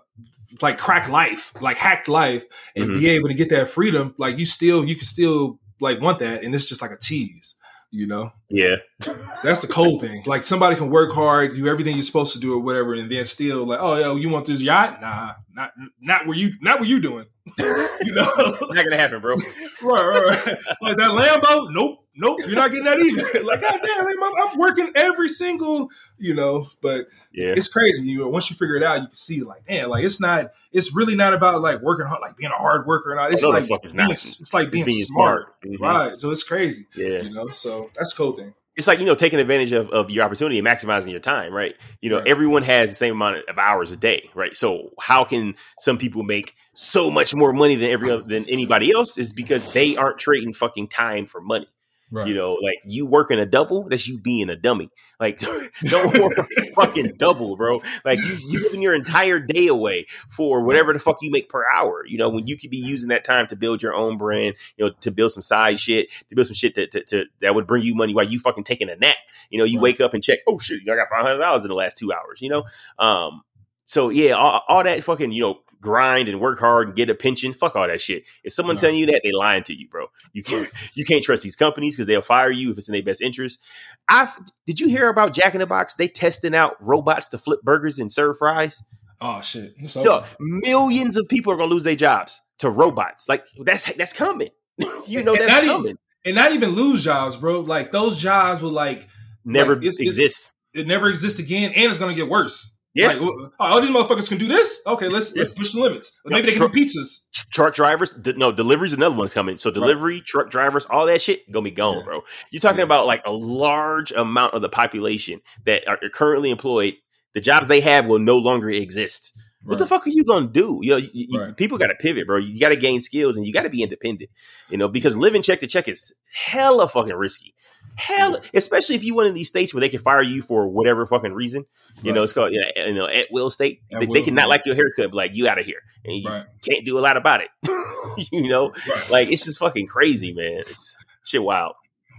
like crack life, like hacked life and Mhm. be able to get that freedom, like you still you can still like want that and it's just like a tease, you know? yeah, So that's the cold thing. Like somebody can work hard, do everything you're supposed to do or whatever, and then still like, oh yo, you want this yacht? Nah, not not where you not what you doing. you know? not gonna happen, bro. right, right, right. Like that Lambo? Nope, nope. You're not getting that either. like, god damn, I'm, I'm working every single, you know. But Yeah, it's crazy. You know, once you figure it out, you can see like, man, like it's not. It's really not about like working hard, like being a hard worker and all. It's like being, not. it's like being, being smart, smart. Mhm. right? So it's crazy. yeah. You know, so that's the cool thing. it's like you know taking advantage of, of your opportunity and maximizing your time right you know Right. everyone has the same amount of hours a day right so how can some people make so much more money than every other than anybody else is because they aren't trading fucking time for money Right. you know like you working a double that's you being a dummy. Like don't work a fucking double bro. Like you you giving your entire day away for whatever the fuck you make per hour. You know when you could be using that time to build your own brand you know to build some side shit to build some shit that to, to, that would bring you money while you fucking taking a nap. You know you Right. wake up and check oh shit i got $500 in the last two hours you know? Um so yeah all, all that fucking you know grind and work hard and get a pension. Fuck all that shit. If someone telling you that, they lying to you, bro. You can't you can't trust these companies because they'll fire you if it's in their best interest. I did you hear about Jack in the Box? They testing out robots to flip burgers and serve fries. Oh shit. It's Yo, millions of people are gonna lose their jobs to robots. Like that's that's coming. you know that's not even- coming. and not even lose jobs, bro. Like those jobs will like Never like, it's- it's- exist. it never exists again, and it's gonna get worse. Yeah. Like, oh, all these motherfuckers can do this. Okay, let's let's push the limits. Yeah, Maybe they can do pizzas. Truck drivers, d- no, delivery's another one coming. So delivery, truck drivers, all that shit gonna be gone, Yeah. bro. You're talking Yeah. about like a large amount of the population that are currently employed. The jobs they have will no longer exist. What the fuck are you gonna do? You know, you, you- Right. people got to pivot, bro. You got to gain skills and you got to be independent. You know, because living check to check is hella fucking risky. Hell, especially if you one of these states where they can fire you for whatever fucking reason. You know, it's called you know, you know at will state. At they, will, they can not right. like your haircut, but like you out of here, and you Right. can't do a lot about it. you know, Right. like it's just fucking crazy, man. It's shit wild.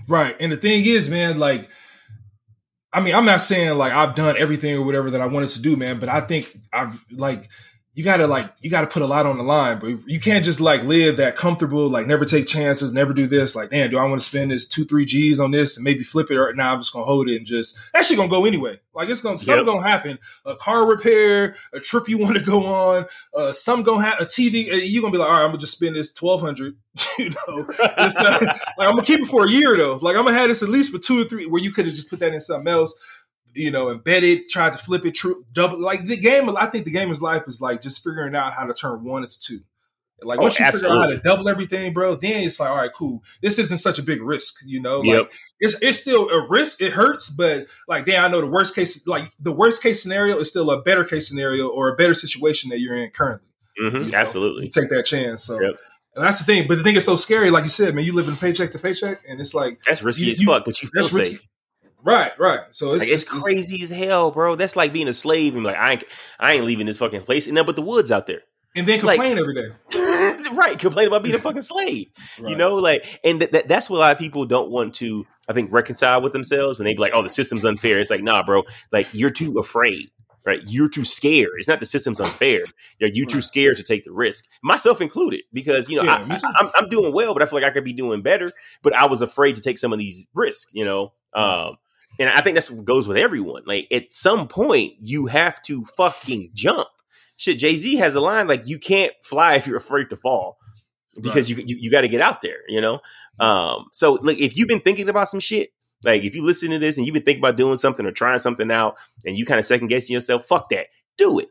Right. And the thing is, man, like, I mean, I'm not saying like I've done everything or whatever that I wanted to do, man, but I think I've like, you gotta like, you gotta put a lot on the line, but you can't just like live that comfortable, like never take chances, never do this. Like, damn, do I want to spend this two, three G's on this and maybe flip it or now I'm just gonna hold it and just, shit gonna go anyway. Like it's gonna, something gonna happen. A car repair, a trip you want to go on, uh, some gonna have a TV, uh, you gonna be like, all right, I'm gonna just spend this 1200 you know, uh, like I'm gonna keep it for a year though. Like I'm gonna have this at least for two or three, where you could have just put that in something else, you know, embedded, tried to flip it, true, double. Like the game, I think the game is life is like just figuring out how to turn one into two. Like Oh, once you figure out how to double everything, bro, then it's like, all right, cool. This isn't such a big risk, you know. Like Yep. it's it's still a risk. It hurts, but like, damn, I know the worst case. Like the worst case scenario is still a better case scenario or a better situation that you're in currently. hmm you know? Absolutely. You take that chance. So Yep. and that's the thing. But the thing is so scary, like you said, man. You live in paycheck to paycheck, and it's like That's risky You- as you- fuck, but you feel that's risky. Right, right. So it's Like, it's, crazy as hell, bro. That's like being a slave and like I ain't I ain't leaving this fucking place. And then but the woods out there. and then like- complain every day. right, complain about being a fucking slave. You know, like, and th- that that's what a lot of people don't want to, I think, reconcile with themselves when they be like, "Oh, the system's unfair." It's like, nah, bro. Like, you're too afraid, right? You're too scared. It's not the system's unfair. You're, you're too scared to take the risk, myself included, because you know Yeah, I, me too. I, am I'm doing well, but I feel like I could be doing better. But I was afraid to take some of these risks, you know. Um, and I think that's what goes with everyone. Like, at some point, you have to fucking jump. Shit, Jay Z has a line like, "You can't fly if you're afraid to fall." because you you, you got to get out there, you know. Um, so like if you've been thinking about some shit, like if you listen to this and you've been thinking about doing something or trying something out, and you kind of second guessing yourself, fuck that, do it.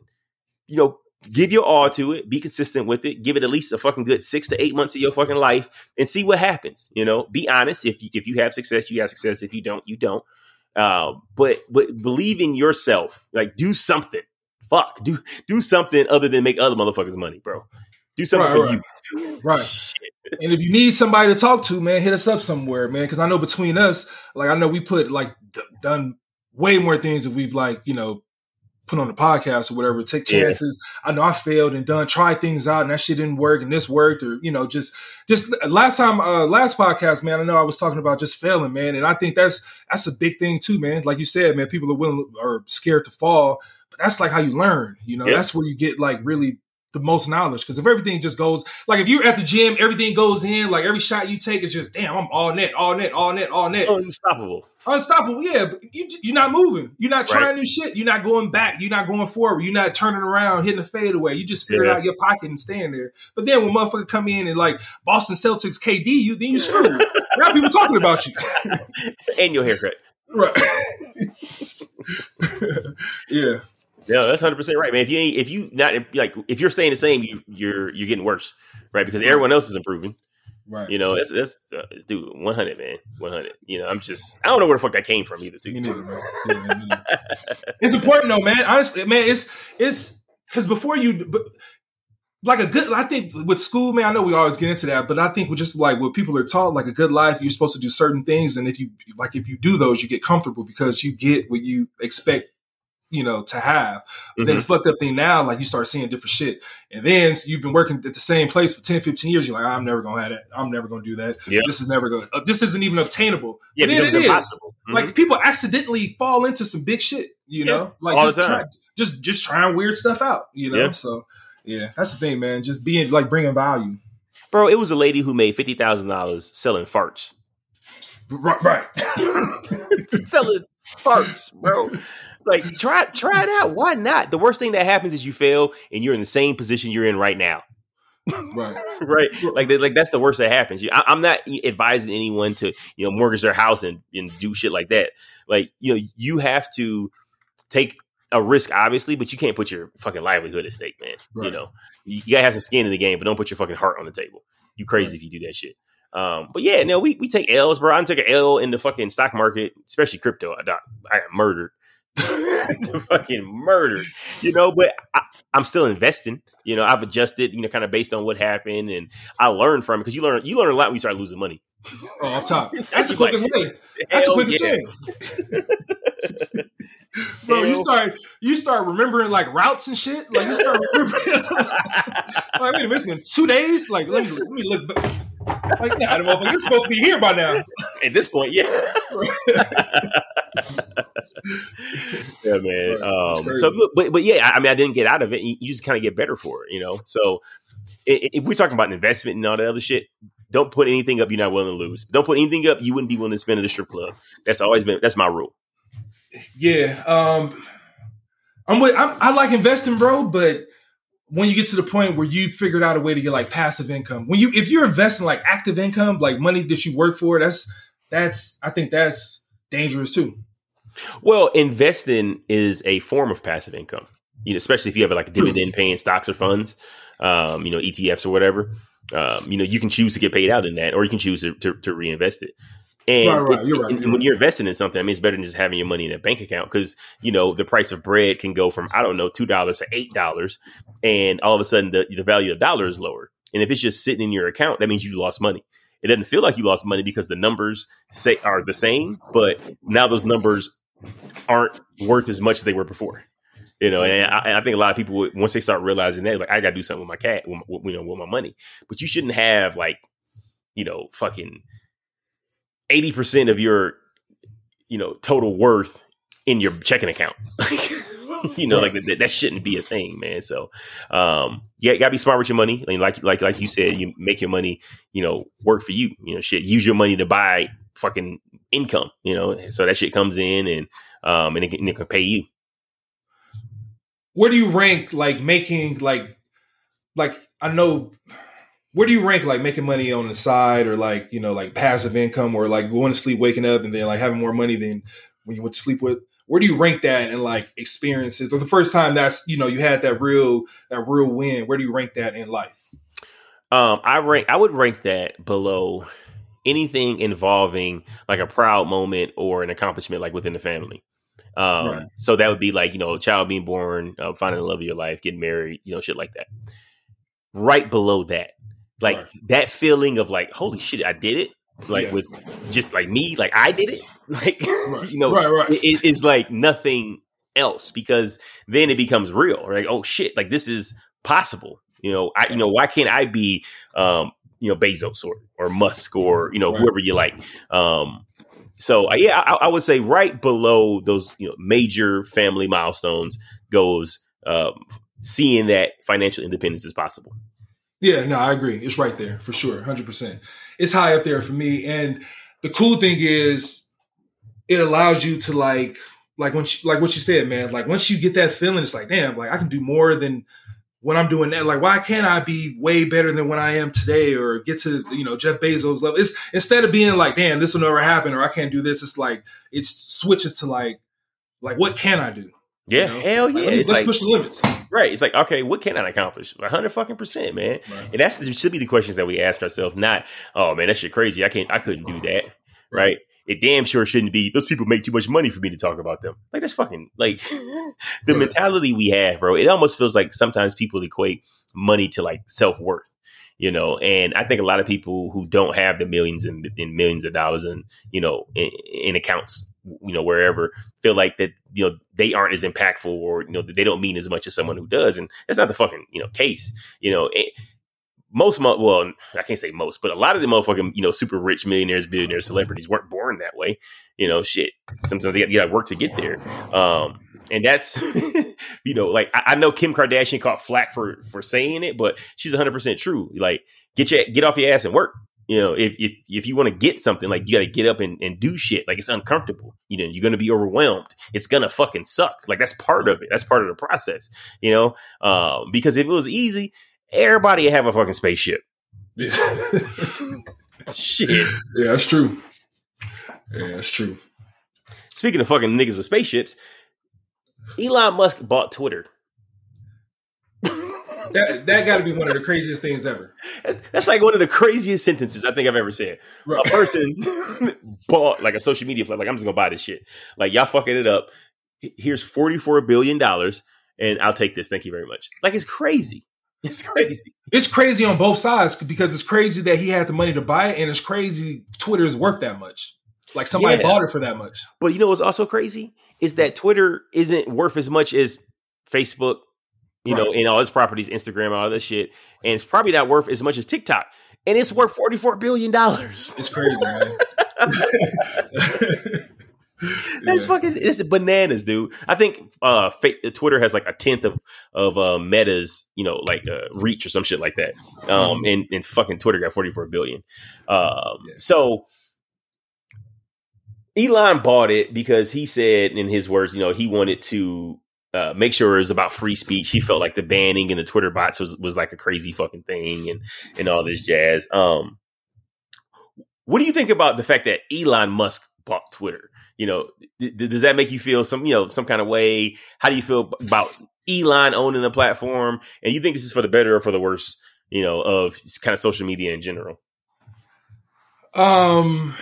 You know, give your all to it, be consistent with it, give it at least a fucking good six to eight months of your fucking life, and see what happens. You know, be honest. If you, if you have success, you have success. If you don't, you don't. Uh, but but believe in yourself. Like do something. Fuck, do do something other than make other motherfuckers money, bro. Do something Right, for right. you. Right. And if you need somebody to talk to, man, hit us up somewhere, man. Because I know between us, like I know we put like d- done way more things that we've like you know put on the podcast or whatever. Take Yeah. chances. I know I failed and done tried things out and that shit didn't work and this worked or you know just just last time uh last podcast, man. I know I was talking about just failing, man, and I think that's that's a big thing too, man. Like you said, man, people are willing are scared to fall, but that's like how you learn. You know, Yeah. that's where you get like really the most knowledge because if everything just goes like if you're at the gym, everything goes in like every shot you take is just damn, I'm all net, all net, all net, all net, Unstoppable. unstoppable. Yeah, but you you're not moving, you're not Right. trying new shit, you're not going back, you're not going forward, you're not turning around, hitting a fadeaway. You just figure Yeah. out your pocket and staying there. But then when motherfucker come in and like Boston Celtics KD you, then you screwed. now people talking about you. and your haircut. right. yeah. Yeah, that's hundred percent right, man. If you ain't, if you not like, if you're staying the same, you, you're you're getting worse, right? Because everyone else is improving. Right. You know, that's that's uh, dude, one hundred, man, one hundred. You know, I'm just, I don't know where the fuck that came from either. Too. neither. Yeah, it's important though, man. Honestly, man, it's it's because before you, but like a good, I think with school, man. I know we always get into that, but I think with just like what people are taught, like a good life, you're supposed to do certain things, and if you like, if you do those, you get comfortable because you get what you expect. You know, to have. But then the Mhm. fucked up thing now, like you start seeing different shit. And then you've been working at the same place for 10, 15 years. You're like, I'm never to have that. I'm never to do that. Yeah. This is never going to, this isn't even obtainable. Yeah, But it impossible. Mhm. Like people accidentally fall into some big shit, you know, Yeah, like all just try, just just trying weird stuff out, you know. Yeah. So Yeah, that's the thing, man. Just being like bringing value. Bro, it was a lady who made fifty thousand dollars selling farts. Right, right. selling farts, bro. Like try try it out. Why not? The worst thing that happens is you fail and you're in the same position you're in right now. right. right. Like they, like that's the worst that happens. You- I, I'm not advising anyone to you know mortgage their house and, and do shit like that. Like you know you have to take a risk, obviously, but you can't put your fucking livelihood at stake, man. You know you, you gotta have some skin in the game, but don't put your fucking heart on the table. You crazy if you do that shit. Um, but yeah, no, we, we take L's, bro. I took an L in the fucking stock market, especially crypto. I I got murdered. fucking murder, you know, but I, I'm still investing. You know, I've adjusted, you know, kind of based on what happened, and I learned from it because you learn you learn a lot when you start losing money. Oh, off top. That's the Like, quickest way. That's the quickest yeah. way. Bro, you start you start remembering like routes and shit. Like you start remembering. like, wait a minute, it's been two days. Like let me let me look. Back. Like nah, the motherfucker, you're supposed to be here by now. At this point, yeah. yeah, man. Um, so, but, but yeah, I mean, I didn't get out of it. You, just kind of get better for it, you know. So, if we're talking about investment and all that other shit, don't put anything up you're not willing to lose. Don't put anything up you wouldn't be willing to spend at a strip club. That's always been that's my rule. Yeah, um, I'm with. I'm, I like investing, bro. But when you get to the point where you figured out a way to get like passive income, when you if you're investing like active income, like money that you work for, that's that's I think that's dangerous too. Well, investing is a form of passive income. You know, especially if you have like dividend paying stocks or funds, um, you know, ETFs or whatever. Um, you know, you can choose to get paid out in that, or you can choose to, to, to reinvest it. And, Right, right, you're right, and you're when you're investing in something, I mean, it's better than just having your money in a bank account because you know the price of bread can go from I don't know two dollars to eight dollars, and all of a sudden the, the value of the dollar is lower. And if it's just sitting in your account, that means you lost money. It doesn't feel like you lost money because the numbers say are the same, but now those numbers aren't worth as much as they were before. You know, and I, and I think a lot of people once they start realizing that, like, I got to do something with my cat, with, you know, with my money. But you shouldn't have like, you know, fucking eighty percent of your, you know, total worth in your checking account. you know, like that, that shouldn't be a thing, man. So, um, yeah, you gotta be smart with your money. I mean, like, like, like you said, you make your money, you know, work for you. You know, shit, use your money to buy fucking income. You know, so that shit comes in and um, and it can, and it can pay you. Where do you rank like making like like I know where do you rank like making money on the side or like you know like passive income or like going to sleep waking up and then like having more money than when you went to sleep with where do you rank that in like experiences or the first time that's you know you had that real that real win where do you rank that in life Um, I rank. I would rank that below anything involving like a proud moment or an accomplishment, like within the family. Um, Right. so that would be like you know, a child being born, uh, finding the love of your life, getting married, you know, shit like that. Right below that, like Right. that feeling of like, holy shit, I did it. Like Yeah. with just like me, like I did it. Like you know, right right it, it is like nothing else because then it becomes real. Like, oh shit, like this is possible. You know, I you know why can't I be um you know Bezos or or Musk or you know Right. whoever you like. Um, so uh, yeah, I, I would say right below those you know major family milestones goes um, seeing that financial independence is possible. Yeah, no, I agree. It's right there for sure, hundred percent. It's high up there for me. And the cool thing is, it allows you to like, like once, like what you said, man. Like once you get that feeling, it's like, damn, like I can do more than what I'm doing that. Like, why can't I be way better than what I am today, or get to you know Jeff Bezos level? It's instead of being like, damn, this will never happen, or I can't do this. It's like it switches to like, like what can I do? Yeah, You know? hell yeah! Like, let's like push the limits. right. It's like okay, what can I accomplish? Hundred fucking percent, man. Right. And that's the, should be the questions that we ask ourselves. Not, oh man, that shit crazy. I can't, I couldn't do that. Right. It damn sure shouldn't be. Those people make too much money for me to talk about them. Like that's fucking like the Right. mentality we have, bro. It almost feels like sometimes people equate money to like self worth. You know, and I think a lot of people who don't have the millions and, and millions of dollars and you know in, in accounts, you know, wherever, feel like that you know they aren't as impactful or you know they don't mean as much as someone who does, and that's not the fucking you know case. You know, it, most mo- well, I can't say most, but a lot of the motherfucking you know super rich millionaires, billionaires, celebrities weren't born that way. You know, shit. Sometimes you got, you got to work to get there. Um, and that's you know like I, I, know Kim Kardashian caught flack for for saying it, but she's 100 percent true. Like get your get off your ass and work. You know, if if if you want to get something, like you got to get up and, and do shit. Like it's uncomfortable. You know, you're gonna be overwhelmed. It's gonna fucking suck. Like that's part of it. That's part of the process. You know, um, because if it was easy, everybody would have a fucking spaceship. Yeah. Shit. Yeah, that's true. Yeah, that's true. Speaking of fucking niggas with spaceships, Elon Musk bought Twitter. That that got to be one of the craziest things ever. That's like one of the craziest sentences I think I've ever said. Right. A person bought like a social media platform. Like I'm just gonna buy this shit. Like y'all fucking it up. Here's 44 billion dollars, and I'll take this. Thank you very much. Like it's crazy. It's crazy. It's crazy on both sides because it's crazy that he had the money to buy it, and it's crazy Twitter is worth that much. Like somebody yeah. bought it for that much. But you know what's also crazy is that Twitter isn't worth as much as Facebook, you right. know, and all its properties, Instagram, all this shit, and it's probably not worth as much as TikTok, and it's worth forty four billion dollars. It's crazy, man. That's yeah. fucking it's bananas, dude. I think uh Twitter has like a tenth of of uh, Meta's, you know, like uh, reach or some shit like that. Um, mm-hmm. and and fucking Twitter got forty four billion. Um, yeah. so Elon bought it because he said, in his words, you know, he wanted to uh, make sure it was about free speech. He felt like the banning and the Twitter bots was was like a crazy fucking thing and and all this jazz. Um, what do you think about the fact that Elon Musk bought Twitter? You know, th- does that make you feel some you know some kind of way? How do you feel about Elon owning the platform? And you think this is for the better or for the worse? You know, of kind of social media in general. Um,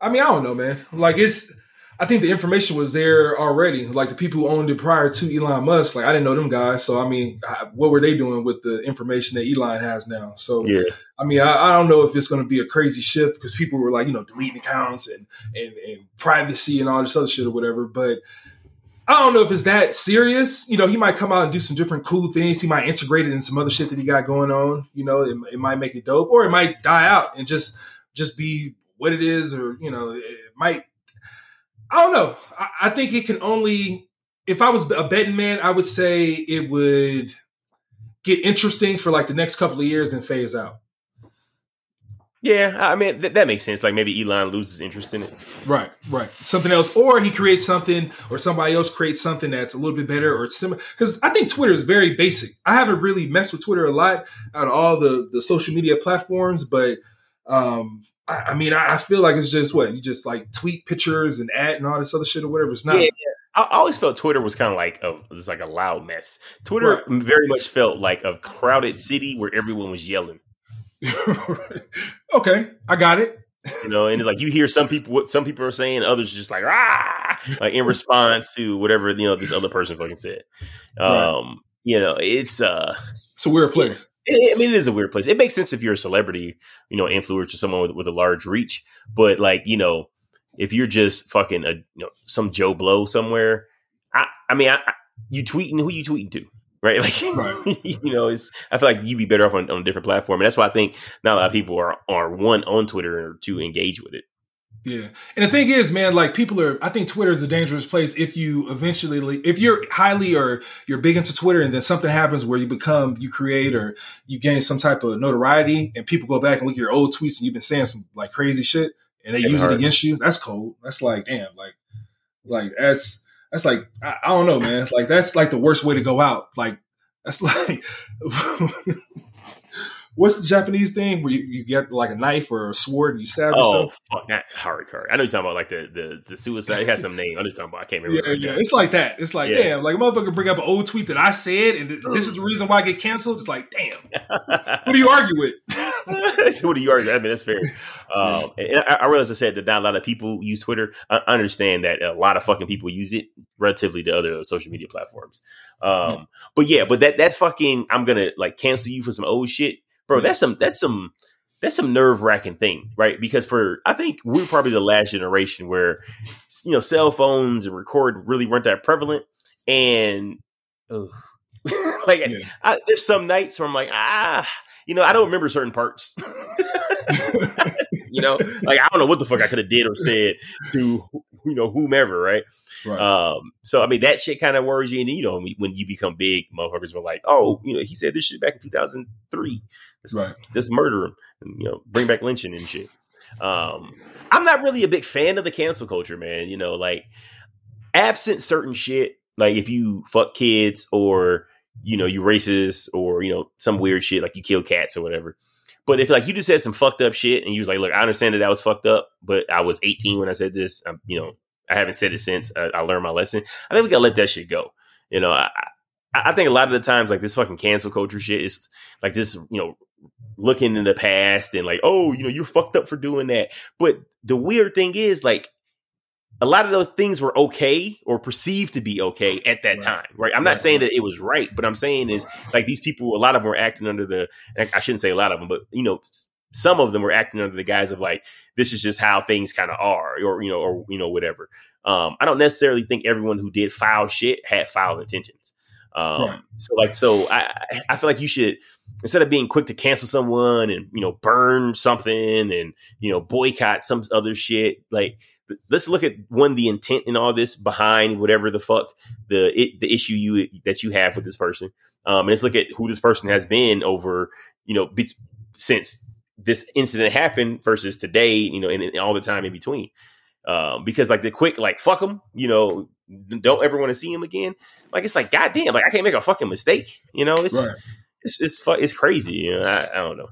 I mean, I don't know, man. Like it's, I think the information was there already. Like the people who owned it prior to Elon Musk, like I didn't know them guys. So I mean, what were they doing with the information that Elon has now? So yeah. I mean, I, I don't know if it's going to be a crazy shift because people were like, you know, deleting accounts and, and and privacy and all this other shit or whatever. But I don't know if it's that serious. You know, he might come out and do some different cool things. He might integrate it in some other shit that he got going on. You know, it, it might make it dope, or it might die out and just just be what it is, or you know, it might. I don't know. I, I think it can only. If I was a betting man, I would say it would get interesting for like the next couple of years and phase out. Yeah, I mean th- that makes sense. Like maybe Elon loses interest in it. Right, right. Something else, or he creates something, or somebody else creates something that's a little bit better or similar. Because I think Twitter is very basic. I haven't really messed with Twitter a lot out of all the the social media platforms, but um, I, I mean, I, I, feel like it's just what you just like tweet pictures and ad and all this other shit or whatever. It's not. Yeah, I always felt Twitter was kind of like a it's like a loud mess. Twitter right. very much felt like a crowded city where everyone was yelling. okay, I got it. You know, and like you hear some people what some people are saying, others just like ah, like in response to whatever you know this other person fucking said. Um, right. you know, it's uh, it's a weird place. I mean, it is a weird place. It makes sense if you're a celebrity, you know, influencer, someone with, with a large reach. But like, you know, if you're just fucking a you know some Joe Blow somewhere, I, I mean, I, I, you tweeting who you tweeting to, right? Like, right. you know, it's I feel like you'd be better off on, on a different platform, and that's why I think not a lot of people are are one on Twitter to engage with it. Yeah. And the thing is, man, like people are, I think Twitter is a dangerous place if you eventually, if you're highly or you're big into Twitter and then something happens where you become, you create or you gain some type of notoriety and people go back and look at your old tweets and you've been saying some like crazy shit and they use hard. it against you. That's cold. That's like, damn, like, like that's, that's like, I, I don't know, man. Like that's like the worst way to go out. Like, that's like, what's the Japanese thing where you, you get like a knife or a sword and you stab oh, yourself? Oh, fuck, that harikari. I know you're talking about like the the, the suicide. It has some name. I know you're talking about. I can't remember. Yeah, yeah. It's like that. It's like, yeah. damn, like a motherfucker bring up an old tweet that I said, and this is the reason why I get canceled. It's like, damn, who do you argue with? who do you argue? I mean, that's fair. Um, and I, I realize I said that not a lot of people use Twitter. I understand that a lot of fucking people use it relatively to other social media platforms. Um, but yeah, but that that fucking I'm gonna like cancel you for some old shit bro, that's some that's some that's some nerve wracking thing, right? Because for I think we're probably the last generation where you know cell phones and record really weren't that prevalent, and like yeah. I, there's some nights where I'm like ah, you know, I don't remember certain parts. you know, like I don't know what the fuck I could have did or said to you know whomever, right? Right. Um, so I mean that shit kind of worries you, and you know when- you become big, motherfuckers were like, oh, you know, he said this shit back in two thousand three. Right. let's murder him, and, you know, bring back lynching and shit. Um, I'm not really a big fan of the cancel culture, man. You know, like absent certain shit, like if you fuck kids or you know you racist or you know some weird shit like you kill cats or whatever. But if like you just said some fucked up shit and you was like, look, I understand that that was fucked up, but I was 18 when I said this. I'm, you know, I haven't said it since I, I learned my lesson. I think we gotta let that shit go. You know, I, I I think a lot of the times like this fucking cancel culture shit is like this, you know, looking in the past and like, oh, you know, you're fucked up for doing that. But the weird thing is like a lot of those things were okay or perceived to be okay at that Right. time, right? I'm not Right, saying that it was right, but I'm saying is like these people, a lot of them were acting under the, I shouldn't say a lot of them, but you know, some of them were acting under the guise of like, this is just how things kind of are, or, you know, or, you know, whatever. Um, I don't necessarily think everyone who did foul shit had foul intentions. Um, Right. so like, so I, I feel like you should, instead of being quick to cancel someone and, you know, burn something and, you know, boycott some other shit, like, let's look at one the intent in all this behind whatever the fuck the it, the issue you that you have with this person. Um, and let's look at who this person has been over you know be, since this incident happened versus today. You know, and, and all the time in between. Um, because like the quick like fuck them, you know, don't ever want to see him again. Like it's like goddamn, like I can't make a fucking mistake. You know, it's Right. it's it's fu- it's crazy. You know, I, I don't know.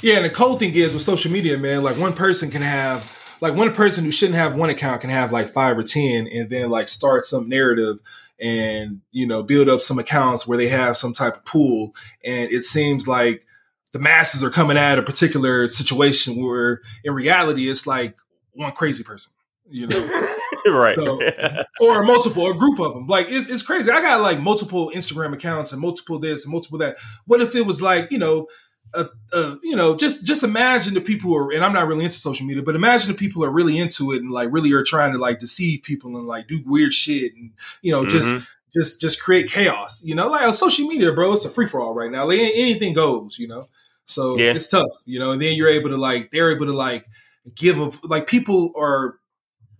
Yeah, and the cool thing is with social media, man, like one person can have like one person who shouldn't have one account can have like five or ten and then like start some narrative and you know build up some accounts where they have some type of pool and it seems like the masses are coming at a particular situation where in reality it's like one crazy person you know right. So- or multiple, a group of them. Like it's, it's crazy. I got like multiple Instagram accounts and multiple this and multiple that. What if it was like you know, uh, uh, you know, just just imagine the people who are, and I'm not really into social media, but imagine the people are really into it and like really are trying to like deceive people and like do weird shit and you know just Mhm. just just create chaos. You know, like on social media, bro, it's a free for all right now. Like anything goes. You know, so Yeah. it's tough. You know, and then you're able to like they're able to like give a like people are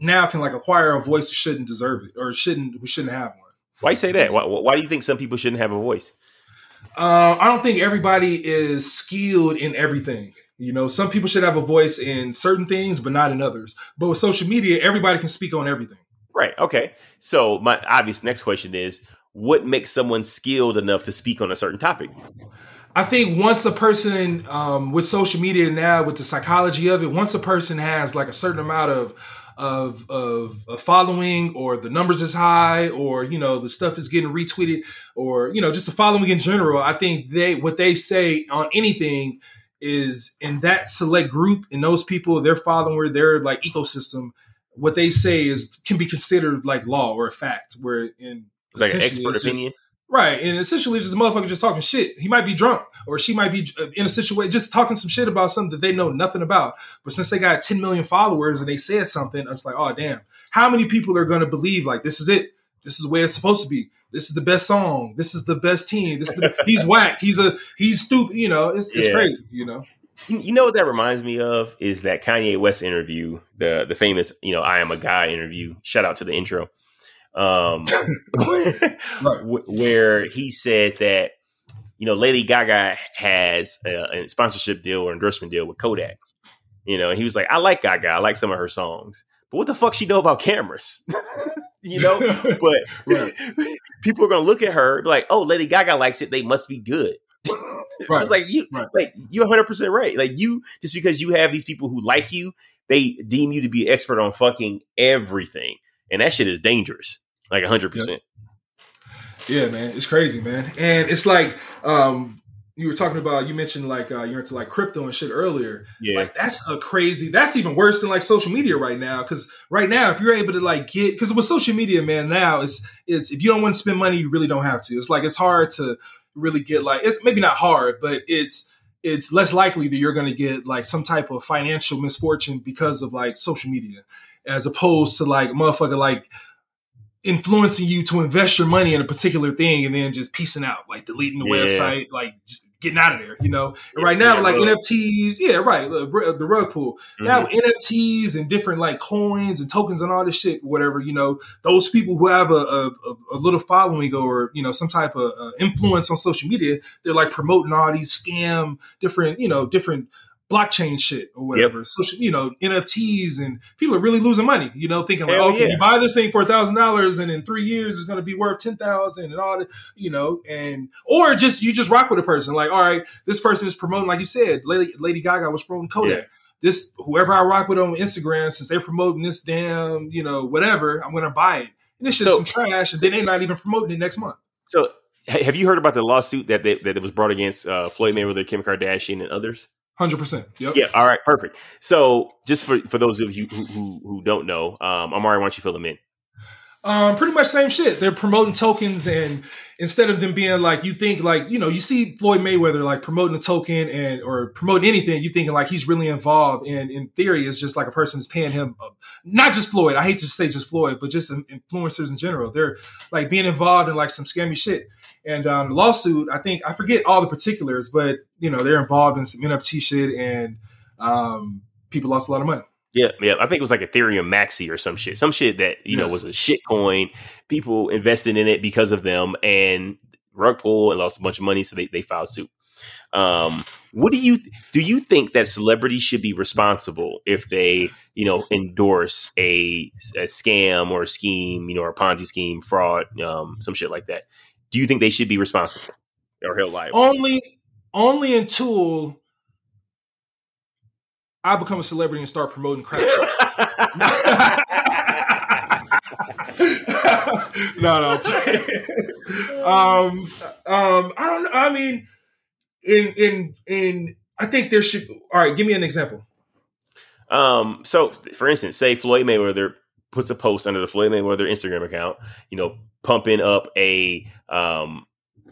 now can like acquire a voice who shouldn't deserve it or shouldn't who shouldn't have one. Why you say that? Why, why do you think some people shouldn't have a voice? Uh, I don't think everybody is skilled in everything. You know, some people should have a voice in certain things, but not in others. But with social media, everybody can speak on everything. Right. Okay. So my obvious next question is what makes someone skilled enough to speak on a certain topic? I think once a person um, with social media now, with the psychology of it, once a person has like a certain amount of of of, of following, or the numbers is high, or you know the stuff is getting retweeted, or you know just the following in general, I think they what they say on anything is in that select group and those people, their follower, their like ecosystem, what they say is can be considered like law or a fact. Where in Like an expert opinion? Right, and essentially, just a motherfucker just talking shit. He might be drunk, or she might be uh, in a situation just talking some shit about something that they know nothing about. But since they got 10 million followers and they said something, I was like, oh damn, how many people are going to believe like this is it? This is the way it's supposed to be. This is the best song. This is the best team. This is the, he's whack. He's a he's stupid. You know, it's, it's Yeah. crazy. You know, You, you know what that reminds me of is that Kanye West interview, the the famous, you know, I am a guy interview. Shout out to the intro. Um wh- where he said that you know Lady Gaga has a, a sponsorship deal or endorsement deal with Kodak. You know, he was like, I like Gaga, I like some of her songs, but what the fuck she know about cameras? you know, but Right. people are gonna look at her be like, oh, Lady Gaga likes it, they must be good. Right. was like, you, Right. like you're 100 percent right. Like you, just because you have these people who like you, they deem you to be expert on fucking everything, and that shit is dangerous. Like 100. percent Yeah, man, it's crazy, man, and it's like um, you were talking about. You mentioned like uh, you're into like crypto and shit earlier. Yeah, Like that's a crazy. That's even worse than like social media right now. Because right now, if you're able to like get, because with social media, man, now it's it's if you don't want to spend money, you really don't have to. It's like it's hard to really get like it's maybe not hard, but it's it's less likely that you're going to get like some type of financial misfortune because of like social media, as opposed to like motherfucker like influencing you to invest your money in a particular thing and then just piecing out, like deleting the Yeah. website, like getting out of there, you know. And right now, Yeah, like rug. NFTs, yeah, right, the, rug pull. Mm-hmm. Now NFTs and different like coins and tokens and all this shit, whatever, you know, those people who have a, a, a- a little following or you know some type of uh, influence on social media, they're like promoting all these scam, different, you know, different blockchain shit or whatever. Social, you know, NFTs and people are really losing money. You know, thinking like, Hell okay, yeah. you buy this thing for a thousand dollars and in three years it's going to be worth ten thousand and all that. You know, and or just you just rock with a person like, all right, this person is promoting, like you said, Lady, Lady Gaga was promoting Kodak. Yeah. This whoever I rock with on Instagram, since they're promoting this damn, you know, whatever, I'm going to buy it. And this shit's So- some trash, and then they're not even promoting it next month. So, have you heard about the lawsuit that they, that was brought against uh, Floyd Mayweather, Kim Kardashian, and others? Hundred percent. Yep. Yeah. All right. Perfect. So, just for for those of you who who, who don't know, um, Amari, why don't you fill them in? Um, pretty much same shit. They're promoting tokens, and instead of them being like, you think like, you know, you see Floyd Mayweather like promoting a token and or promoting anything, you thinking like he's really involved. And in theory, it's just like a person is paying him, uh, not just Floyd. I hate to say just Floyd, but just influencers in general. They're like being involved in like some scammy shit. And um, the lawsuit, I think I forget all the particulars, but you know, they're involved in some NFT shit, and um, people lost a lot of money. Yeah, yeah. I think it was like Ethereum Maxi or some shit, some shit that you know was a shit coin. People invested in it because of them, and rug pull and lost a bunch of money, so they they filed suit. Um, what do you do? You think that celebrities should be responsible if they you know endorse a, a scam or a scheme, you know, or a Ponzi scheme, fraud, um, some shit like that? Do you think they should be responsible or he'll liable? only only until I become a celebrity and start promoting crap no, no. um, um, I don't know. I mean, in in in, I think there should. All right, give me an example. Um, so for instance, say Floyd Mayweather puts a post under the Floyd Mayweather Instagram account, you know, pumping up a um,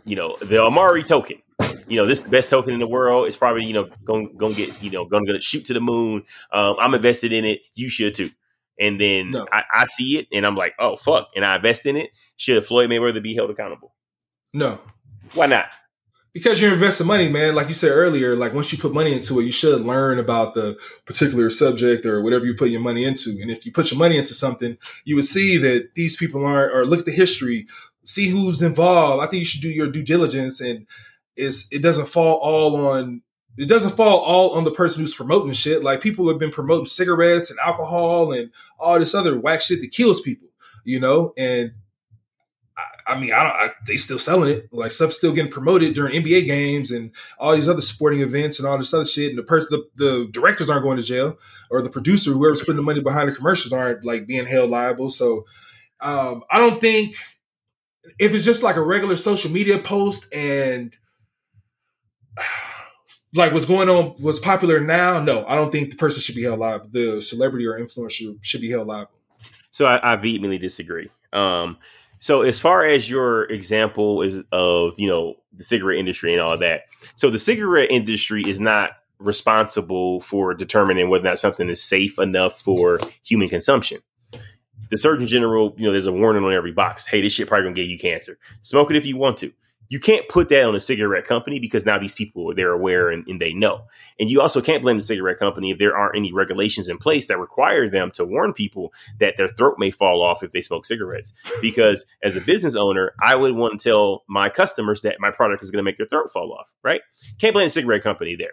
you know, the Amari token. You know, this best token in the world. It's probably, you know, going going to get, you know, going to shoot to the moon. Um, I'm invested in it. You should too. And then No. I, I see it and I'm like, oh fuck, and I invest in it. Should Floyd Mayweather be held accountable? No, Why not? Because you're investing money, man. Like you said earlier, like once you put money into it, you should learn about the particular subject or whatever you put your money into. And if you put your money into something, you would see that these people aren't, or look at the history, see who's involved. I think you should do your due diligence, and it's it doesn't fall all on. It doesn't fall all on the person who's promoting shit. Like people have been promoting cigarettes and alcohol and all this other whack shit that kills people, you know. And I, mean, I don't. I, they still selling it. Like stuff's still getting promoted during NBA games and all these other sporting events and all this other shit. And the person, the, the directors aren't going to jail, or the producer, whoever's putting the money behind the commercials, aren't like being held liable. So um, I don't think if it's just like a regular social media post and like what's going on, what's popular now. No, I don't think the person should be held liable. The celebrity or influencer should be held liable. So I, I vehemently disagree. Um, so as far as your example is of you know the cigarette industry and all that, so the cigarette industry is not responsible for determining whether or not something is safe enough for human consumption. The Surgeon General, you know, there's a warning on every box. Hey, this shit probably gonna give you cancer. Smoke it if you want to. You can't put that on a cigarette company because now these people they're aware and, and they know. And you also can't blame the cigarette company if there aren't any regulations in place that require them to warn people that their throat may fall off if they smoke cigarettes. Because as a business owner, I would want to tell my customers that my product is going to make their throat fall off. Right? Can't blame the cigarette company there.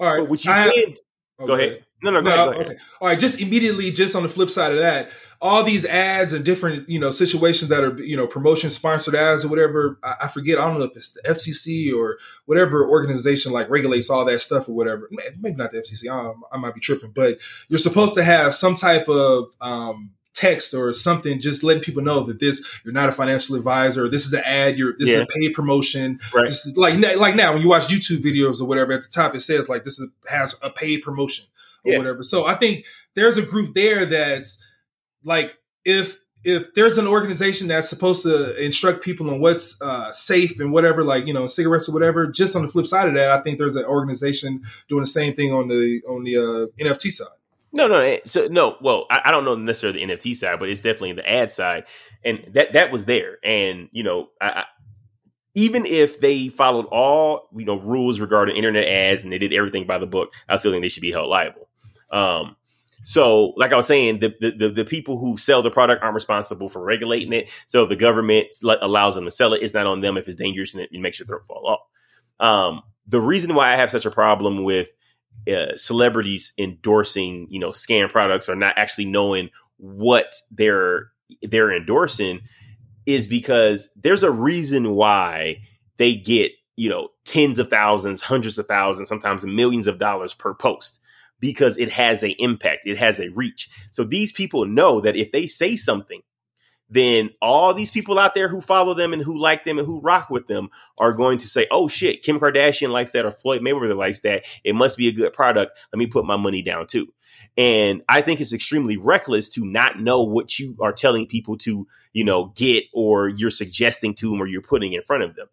All right, But what you I- can oh, go ahead. No, no, go No, ahead. Okay. All right. Just immediately, just on the flip side of that, all these ads and different, you know, situations that are, you know, promotion sponsored ads or whatever. I, I forget. I don't know if it's the FCC or whatever organization like regulates all that stuff or whatever. Maybe not the FCC. I, I might be tripping, but you're supposed to have some type of um, text or something, just letting people know that this you're not a financial advisor. This is an ad. You're this is a paid promotion. Right. This is like like now when you watch YouTube videos or whatever. At the top, it says like this is, has a paid promotion or Yeah. whatever. So I think there's a group there that's like if if there's an organization that's supposed to instruct people on what's uh, safe and whatever, like you know, cigarettes or whatever. Just on the flip side of that, I think there's an organization doing the same thing on the on the uh, NFT side. No, no. eh, So no. Well, I, I don't know necessarily the NFT side, but it's definitely the ad side, and that that was there. And you know, I, I even if they followed all you know rules regarding internet ads and they did everything by the book, I still think they should be held liable. Um, so, like I was saying, the, the the people who sell the product aren't responsible for regulating it. So, if the government allows them to sell it, it's not on them if it's dangerous and it makes your throat fall off. Um, the reason why I have such a problem with uh, celebrities endorsing, you know, scam products or not actually knowing what they're they're endorsing is because there's a reason why they get, you know, tens of thousands, hundreds of thousands, sometimes millions of dollars per post because it has a impact, it has a reach. So these people know that if they say something, then all these people out there who follow them and who like them and who rock with them are going to say, "Oh shit, Kim Kardashian likes that or Floyd Mayweather likes that. It must be a good product. Let me put my money down too." And I think it's extremely reckless to not know what you are telling people to, you know, get or you're suggesting to them or you're putting in front of them.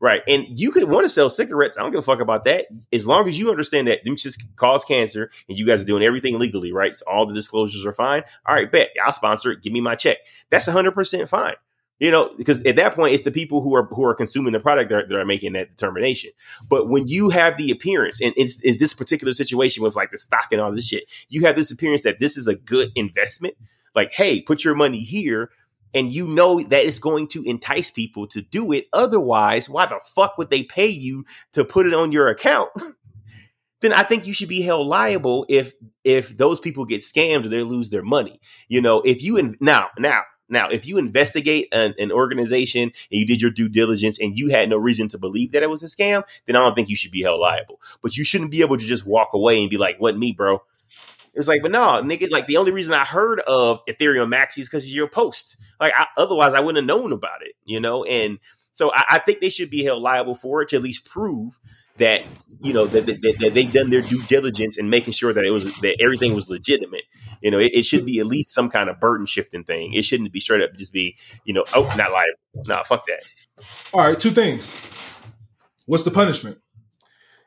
Right. And you could want to sell cigarettes. I don't give a fuck about that. As long as you understand that them just cause cancer and you guys are doing everything legally, right? So all the disclosures are fine. All right, bet. I'll sponsor it. Give me my check. That's 100% fine. You know, because at that point, it's the people who are who are consuming the product that are, that are making that determination. But when you have the appearance, and it's, it's this particular situation with like the stock and all this shit, you have this appearance that this is a good investment. Like, hey, put your money here, and you know that it's going to entice people to do it. Otherwise, why the fuck would they pay you to put it on your account? then I think you should be held liable if if those people get scammed or they lose their money. You know, if you in, now now now, if you investigate an, an, organization and you did your due diligence and you had no reason to believe that it was a scam, then I don't think you should be held liable. But you shouldn't be able to just walk away and be like, "What me, bro?" It's like, but no, nigga. Like the only reason I heard of Ethereum Maxi is because of your post. Like, I, otherwise, I wouldn't have known about it. You know, and so I, I think they should be held liable for it to at least prove that you know that, that, that, they've done their due diligence in making sure that it was that everything was legitimate. You know, it, it, should be at least some kind of burden shifting thing. It shouldn't be straight up just be you know oh not liable. Nah, fuck that. All right, two things. What's the punishment?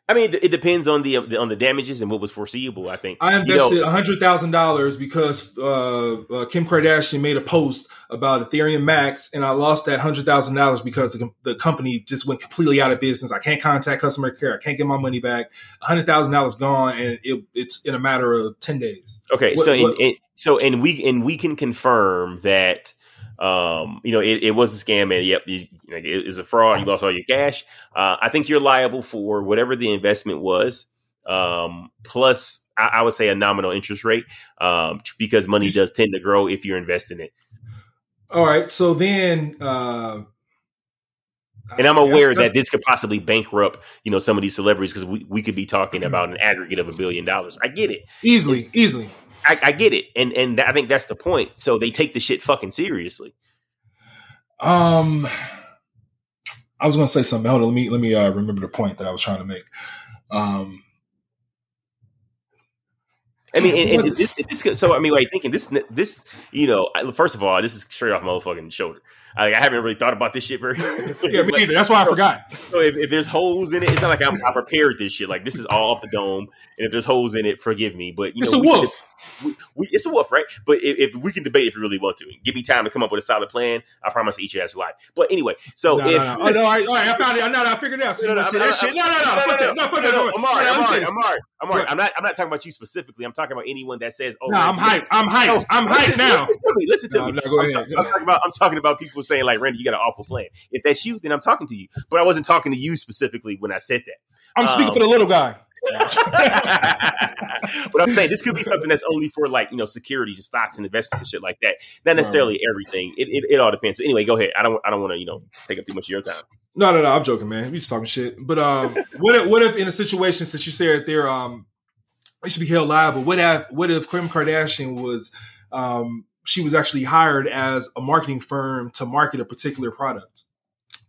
I mean, it, depends on the on the damages and what was foreseeable. I think I invested hundred thousand dollars because uh, uh, Kim Kardashian made a post about Ethereum Max, and I lost that hundred thousand dollars because the, the, company just went completely out of business. I can't contact customer care. I can't get my money back. hundred thousand dollars gone, and it, it's in a matter of ten days. Okay, what, so what, in, in, so and we and we can confirm that um, you know, it, it, was a scam, and yep, you, you know, it was a fraud. You lost all your cash. Uh, I think you're liable for whatever the investment was, um, plus I, I, would say a nominal interest rate, um, because money does tend to grow if you're investing it. All right, so then. Uh, and I'm aware that this could possibly bankrupt, you know, some of these celebrities because we, we could be talking about an aggregate of a billion dollars. I get it easily, it's, easily. I, I get it, and and I think that's the point. So they take the shit fucking seriously. Um, I was going to say something. Hold on, let me let me uh, remember the point that I was trying to make. Um, I mean, and, and this, this, so I mean, like thinking this, this, you know, first of all, this is straight off my motherfucking shoulder. I, I haven't really thought about this shit very. yeah, me either. That's why I so, forgot. So if, if, there's holes in it, it's not like I'm, I prepared this shit. Like this is all off the dome, and if there's holes in it, forgive me. But you it's know, a wolf. We, we, it's a wolf, right? But if, if, we can debate if you really want to, give me time to come up with a solid plan. I promise to eat your ass alive. But anyway, so no, if no, no. oh no, I, I found it. No, no, I figured it out. So no, no, no, no, no, no, no, no, no, put that, no, I'm alright, I'm alright, I'm alright, I'm alright. I'm not, I'm not talking about you specifically. I'm talking about anyone that says, "Oh, no, I'm hyped. I'm hyped. I'm hyped now." Listen to me. Listen to me. I'm talking about, I'm talking about people saying like, "Randy, you got an awful plan." If that's you, then I'm talking to you. But I wasn't talking to you specifically when I said that. I'm speaking um, for the little guy. but I'm saying this could be something that's only for like you know securities and stocks and investments and shit like that. Not necessarily right. everything. It, it, it all depends. So anyway, go ahead. I don't I don't want to you know take up too much of your time. No, no, no. I'm joking, man. We just talking shit. But um, what if, what if in a situation since you said they're um, they should be held liable? What if what if Kim Kardashian was um, she was actually hired as a marketing firm to market a particular product?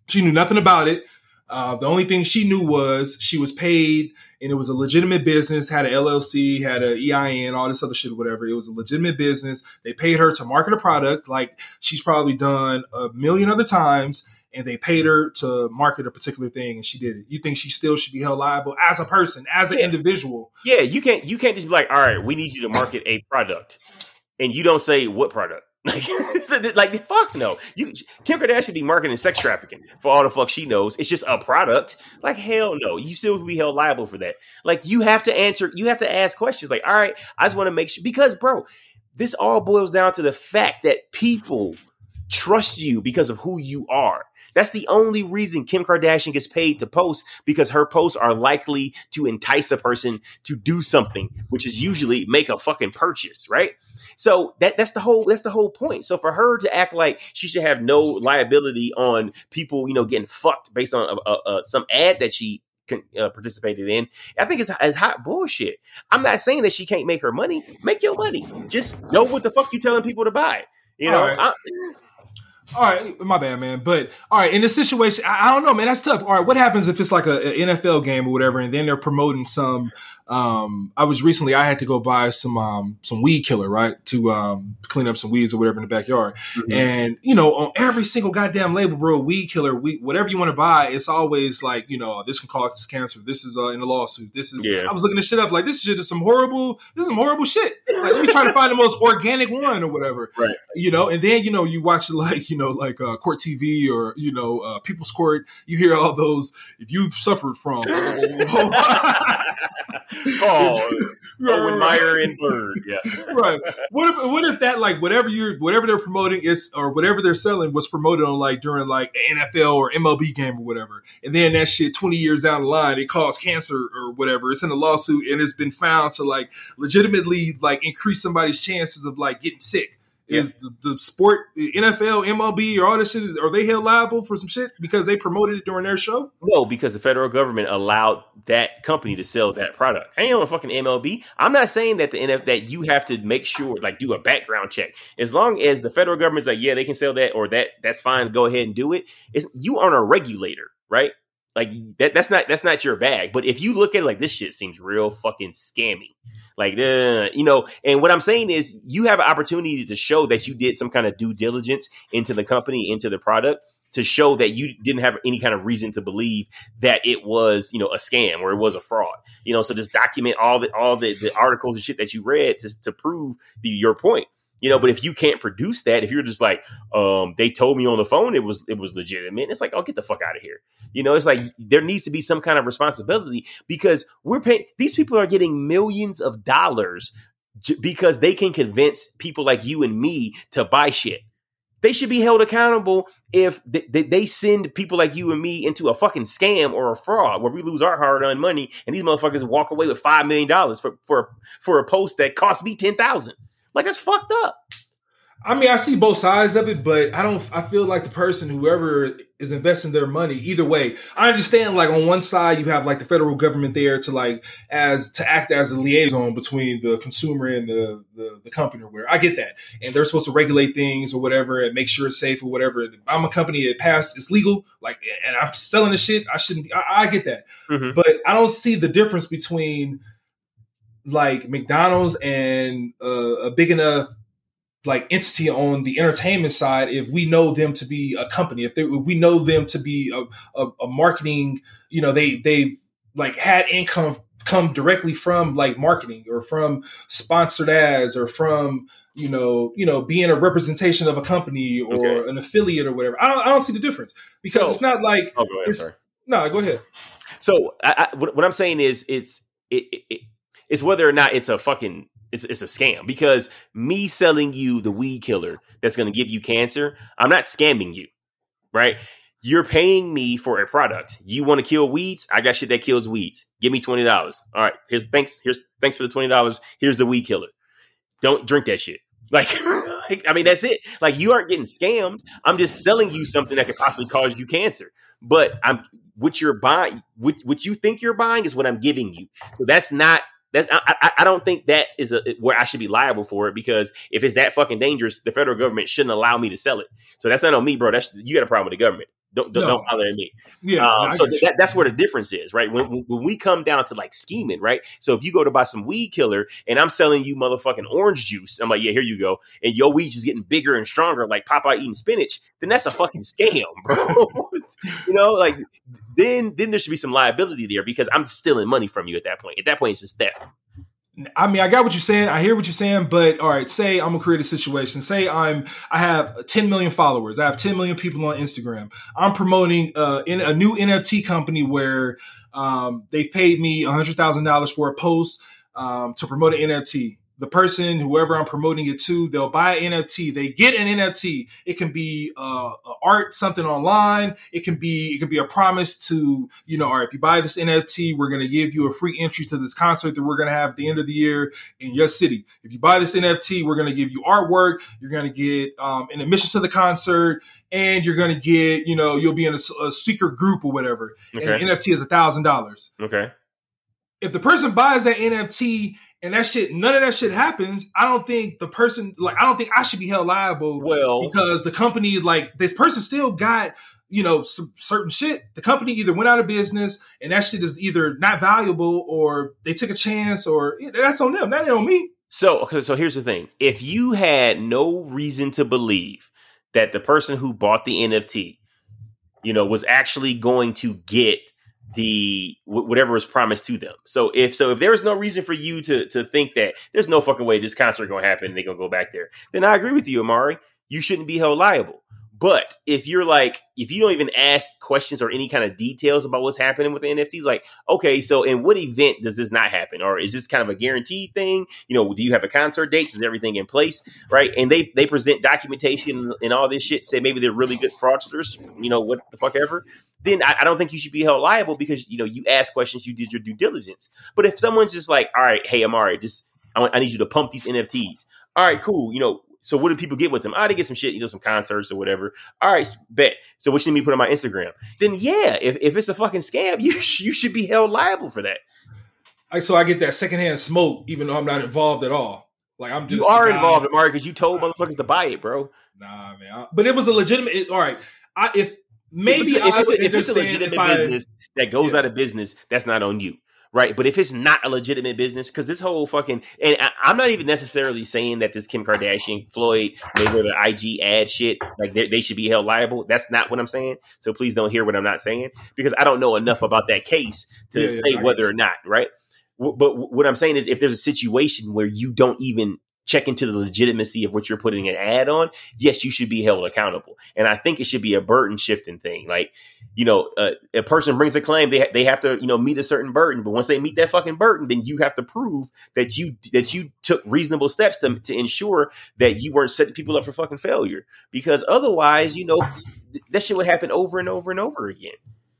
She knew nothing about it. Uh, the only thing she knew was she was paid and it was a legitimate business, had an LLC, had an EIN, all this other shit, whatever. It was a legitimate business. They paid her to market a product like she's probably done a million other times and they paid her to market a particular thing and she did it. You think she still should be held liable as a person, as an yeah. individual? Yeah, you can't you can't just be like, all right, we need you to market a product. And you don't say what product. Like, like fuck no. You Kim Kardashian should be marketing sex trafficking for all the fuck she knows. It's just a product. Like hell no. You still be held liable for that. Like you have to answer. You have to ask questions. Like all right, I just want to make sure because bro, this all boils down to the fact that people trust you because of who you are. That's the only reason Kim Kardashian gets paid to post because her posts are likely to entice a person to do something, which is usually make a fucking purchase, right? So that that's the whole that's the whole point. So for her to act like she should have no liability on people, you know, getting fucked based on uh, uh, some ad that she uh, participated in, I think it's, it's hot bullshit. I'm not saying that she can't make her money. Make your money. Just know what the fuck you telling people to buy. You know, All right. All right, my bad, man. But all right, in this situation, I, I don't know, man. That's tough. All right, what happens if it's like a, a NFL game or whatever, and then they're promoting some? Um, I was recently, I had to go buy some um, some weed killer, right, to um, clean up some weeds or whatever in the backyard. Mhm. And you know, on every single goddamn label, bro, weed killer, weed, whatever you want to buy, it's always like, you know, this can cause cancer. This is uh, in a lawsuit. This is. Yeah. I was looking this shit up, like this shit is some horrible. This is some horrible shit. Like, let me try to find the most organic one or whatever Right. you know, and then you know you watch like you know like uh, Court TV or you know uh, People's Court. You hear all those if you've suffered from. oh, Owen Meyer and Bird. Yeah. right. What if what if that like whatever you're whatever they're promoting is or whatever they're selling was promoted on like during like an NFL or MLB game or whatever, and then that shit twenty years down the line it caused cancer or whatever. It's in a lawsuit and it's been found to like legitimately like increase somebody's chances of like getting sick. Is the, the sport NFL, MLB, or all this shit? Is, are they held liable for some shit because they promoted it during their show? No, because the federal government allowed that company to sell that product. I ain't on a fucking MLB. I'm not saying that the NF that you have to make sure, like, do a background check. As long as the federal government's like, yeah, they can sell that, or that that's fine. Go ahead and do it. It's, you aren't a regulator, right? Like that. That's not that's not your bag. But if you look at it like this shit seems real fucking scammy. Like, uh, you know, and what I'm saying is you have an opportunity to show that you did some kind of due diligence into the company, into the product, to show that you didn't have any kind of reason to believe that it was, you know, a scam or it was a fraud. You know, so just document all the all the, the articles and shit that you read to, to prove the, your point. You know, but if you can't produce that, if you're just like, um, they told me on the phone it was it was legitimate, it's like, oh, get the fuck out of here. You know, it's like there needs to be some kind of responsibility because we're paying these people are getting millions of dollars j- because they can convince people like you and me to buy shit. They should be held accountable if they, they, they send people like you and me into a fucking scam or a fraud where we lose our hard earned money and these motherfuckers walk away with five million dollars for for for a post that cost me ten thousand. Like that's fucked up. I mean, I see both sides of it, but I don't. I feel like the person, whoever is investing their money, either way, I understand. Like on one side, you have like the federal government there to like as to act as a liaison between the consumer and the the, the company or whatever. I get that, and they're supposed to regulate things or whatever and make sure it's safe or whatever. If I'm a company that passed, it's legal, like, and I'm selling the shit. I shouldn't. I, I get that, Mhm. but I don't see the difference between like McDonald's and uh, a big enough like entity on the entertainment side if we know them to be a company if, they, if we know them to be a, a, a marketing you know they they like had income come directly from like marketing or from sponsored ads or from you know you know being a representation of a company or Okay. an affiliate or whatever i don't i don't see the difference because So- it's not like Oh, go ahead. no go ahead So I, I, what, what I'm saying is it's it, it, it it's whether or not it's a fucking it's, it's a scam because me selling you the weed killer that's going to give you cancer, I'm not scamming you, right? You're paying me for a product. You want to kill weeds? I got shit that kills weeds. Give me twenty dollars. All right, here's thanks. Here's thanks for the twenty dollars. Here's the weed killer. Don't drink that shit. Like, like, I mean, that's it. Like, you aren't getting scammed. I'm just selling you something that could possibly cause you cancer. But I'm what you're buying, what, what you think you're buying is what I'm giving you. So that's not that. I, I, I don't think that is a, where I should be liable for it because if it's that fucking dangerous, the federal government shouldn't allow me to sell it. So that's not on me, bro. That's you got a problem with the government. Don't don't, No. don't holler at me. yeah Um, so that, that's where the difference is, right? When, when when we come down to like scheming, right? So if you go to buy some weed killer and I'm selling you motherfucking orange juice, I'm like, yeah, here you go, and your weed is getting bigger and stronger, like Popeye eating spinach, then that's a fucking scam, bro. you know, like then then there should be some liability there because I'm stealing money from you at that point. At that point, it's just theft. I mean, I got what you're saying. I hear what you're saying, but all right, say I'm gonna create a situation. Say I'm I have 10 million followers. I have 10 million people on Instagram. I'm promoting uh, in a new NFT company where um, they've paid me hundred thousand dollars for a post um, to promote an NFT the person, whoever I'm promoting it to, they'll buy an NFT. They get an NFT. It can be uh, art, something online. It can be it can be a promise to you know, all right, if you buy this NFT, we're going to give you a free entry to this concert that we're going to have at the end of the year in your city. If you buy this NFT, we're going to give you artwork. You're going to get um, an admission to the concert, and you're going to get you know you'll be in a, a secret group or whatever. Okay. And NFT is a thousand dollars. Okay. If the person buys that NFT and that shit, none of that shit happens, I don't think the person, like, I don't think I should be held liable. Well, because the company, like, this person still got, you know, some certain shit. The company either went out of business and that shit is either not valuable or they took a chance or that's on them. That ain't on me. So, okay, so here's the thing: if you had no reason to believe that the person who bought the NFT, you know, was actually going to get the whatever was promised to them. So if so, if there is no reason for you to to think that there's no fucking way this concert to happen and they're to go back there, then I agree with you, Amari. You shouldn't be held liable. But if you're like, if you don't even ask questions or any kind of details about what's happening with the NFTs, like, okay, so in what event does this not happen? Or is this kind of a guaranteed thing? You know, do you have a concert dates? Is everything in place? Right. And they they present documentation and all this shit, say maybe they're really good fraudsters, you know, what the fuck ever. Then I, I don't think you should be held liable because, you know, you ask questions, you did your due diligence. But if someone's just like, all right, hey, Amari, just I, I need you to pump these NFTs. All right, cool. You know, so what do people get with them? I oh, they get some shit, you know, some concerts or whatever. All right, bet. So what should me put on my Instagram? Then yeah, if, if it's a fucking scam, you sh- you should be held liable for that. I, so I get that secondhand smoke, even though I'm not involved at all. Like I'm just you are involved, Amari, because you told motherfuckers to buy it, bro. Nah, man. I, but it was a legitimate. It, all right, I, if maybe if it's, a, if it's a legitimate business that goes yeah. out of business, that's not on you right? But if it's not a legitimate business, because this whole fucking and I, am not even necessarily saying that this Kim Kardashian, Floyd, Mayweather, IG ad shit, like they, should be held liable. That's not what I'm saying. So please don't hear what I'm not saying because I don't know enough about that case to yeah, say yeah, whether or not, right? But what I'm saying is, if there's a situation where you don't even check into the legitimacy of what you're putting an ad on, yes, you should be held accountable. And I think it should be a burden shifting thing. Like, you know, uh, a person brings a claim, they ha- they have to, you know, meet a certain burden. But once they meet that fucking burden, then you have to prove that you that you took reasonable steps to to ensure that you weren't setting people up for fucking failure. Because otherwise, you know, that shit would happen over and over and over again.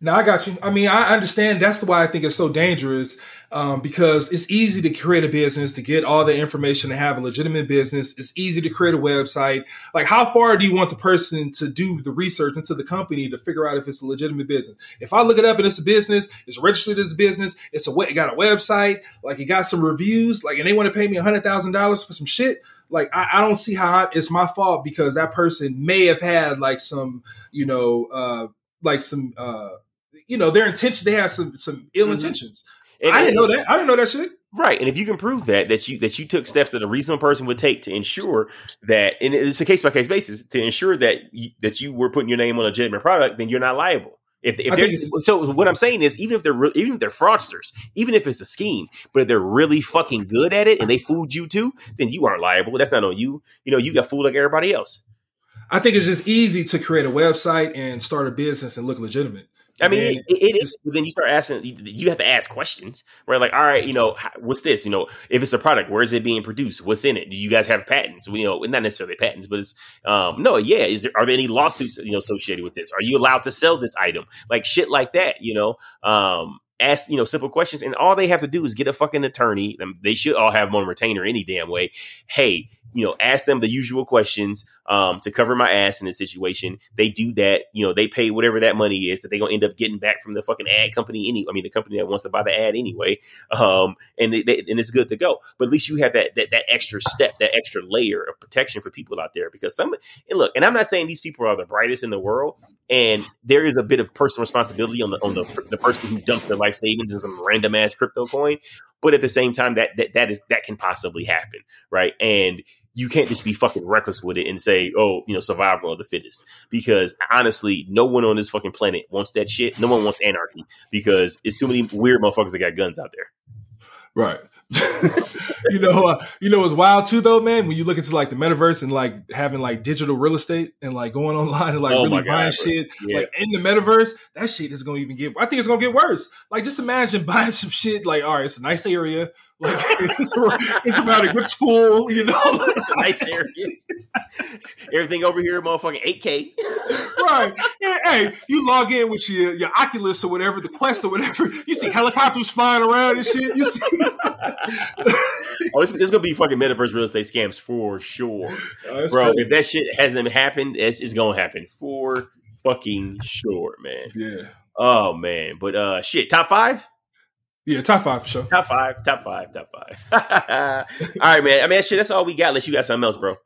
No, I got you. I mean, I understand. That's why I think it's so dangerous um, because it's easy to create a business, to get all the information, to have a legitimate business. It's easy to create a website. Like, how far do you want the person to do the research into the company to figure out if it's a legitimate business? If I look it up and it's a business, it's registered as a business, it's a it got a website, like it got some reviews, like, and they want to pay me hundred thousand dollars for some shit like I, I, don't see how it's my fault because that person may have had like some you know uh like some uh you know their intention they have some some ill mm-hmm. intentions. And, I didn't know that. I didn't know that shit. Right, and if you can prove that that you that you took steps that a reasonable person would take to ensure that, and it's a case by case basis to ensure that you, that you were putting your name on a legitimate product, then you're not liable. If, if they're so, what I'm saying is, even if they're re- even if they're fraudsters, even if it's a scheme, but if they're really fucking good at it and they fooled you too, then you aren't liable. That's not on you. You know, you got fooled like everybody else. I think it's just easy to create a website and start a business and look legitimate. I mean, it, it is. Then you start asking. You have to ask questions, right? Like, all right, you know, what's this? You know, if it's a product, where is it being produced? What's in it? Do you guys have patents? You know, not necessarily patents, but it's um, no, yeah. Is there are there any lawsuits you know associated with this? Are you allowed to sell this item? Like shit like that. You know, um, ask you know simple questions, and all they have to do is get a fucking attorney. They should all have one retainer any damn way. Hey, you know, ask them the usual questions um, to cover my ass in this situation. They do that, you know, they pay whatever that money is that they're gonna end up getting back from the fucking ad company. Any, I mean, the company that wants to buy the ad anyway, um, and they, they, and it's good to go. But at least you have that, that that extra step, that extra layer of protection for people out there because some. And look, and I'm not saying these people are the brightest in the world, and there is a bit of personal responsibility on the on the the person who dumps their life savings in some random ass crypto coin. But at the same time, that that that is that can possibly happen, right? And you can't just be fucking reckless with it and say, oh, you know, survival of the fittest. Because honestly, no one on this fucking planet wants that shit. No one wants anarchy because it's too many weird motherfuckers that got guns out there. Right. you know, uh, you know, it's wild too, though, man. When you look into like the metaverse and like having like digital real estate and like going online and like Oh really God, buying bro. shit Yeah. like in the metaverse, that shit is gonna even get. I think it's gonna get worse. Like, just imagine buying some shit. Like, all right, it's a nice area. Like, it's, around a good school. You know, It's a nice area. Everything over here, motherfucking 8K. right? Yeah, hey, you log in with your your Oculus or whatever, the Quest or whatever. You see helicopters flying around and shit. You see, Oh, it's, it's gonna be fucking metaverse real estate scams for sure, Oh, bro. crazy. If that shit hasn't happened, it's, it's gonna happen for fucking sure, man. yeah, Oh man, but uh, shit, top five, yeah, top five for sure. top five, top five, top five. all right, man. I mean, shit, that's all we got. Unless you got something else, bro.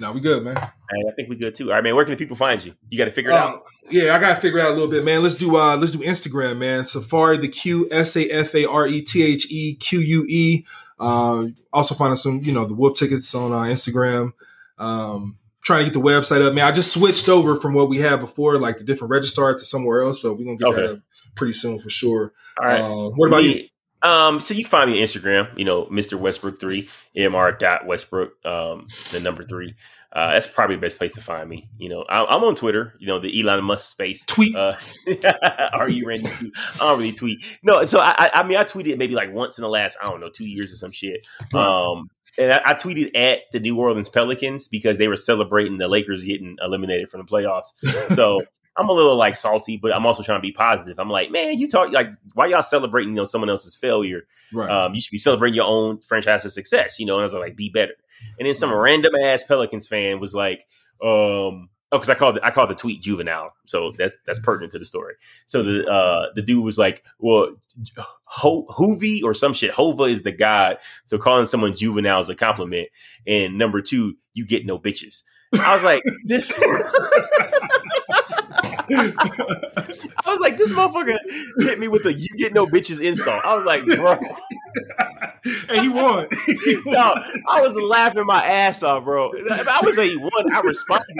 Now we good, man. And I think we good too. All right, man. Where can the people find you? You got to figure it out. Uh, yeah, I gotta figure out a little bit, man. Let's do uh let's do Instagram, man. Safari the Q S A F A R E T H E Q U E. Um, also find us some, you know, the Wolf tickets on uh, Instagram. Um, trying to get the website up, man. I just switched over from what we had before, like the different registrar to somewhere else. So we're gonna get that up pretty soon for sure. All right. Uh, what about you? Um, so you can find me on Instagram, you know, Mr. Westbrook three, MR dot Westbrook, um, the number three. Uh, that's probably the best place to find me. You know, I, I'm on Twitter, you know, the Elon Musk space. Tweet. Uh, are you ready to? I don't really tweet. No, so I, I, I mean, I tweeted maybe like once in the last, I don't know, two years or some shit. Um, and I, I tweeted at the New Orleans Pelicans because they were celebrating the Lakers getting eliminated from the playoffs. So I'm a little like salty, but I'm also trying to be positive. I'm like, man, you talk like why y'all celebrating you know someone else's failure? right. Um, you should be celebrating your own franchise's success. You know, and I was like, be better. And then some random ass Pelicans fan was like, um, oh, because I called it, I called the tweet juvenile, so that's that's pertinent to the story. So the uh the dude was like, well, Ho- Hoovy or some shit. Hova is the god, so calling someone juvenile is a compliment. And number two, you get no bitches. I was like, this. I was like, this motherfucker hit me with a "you get no bitches" insult. I was like, bro, and he won. no, I was laughing my ass off, bro. I would say he won. I responded.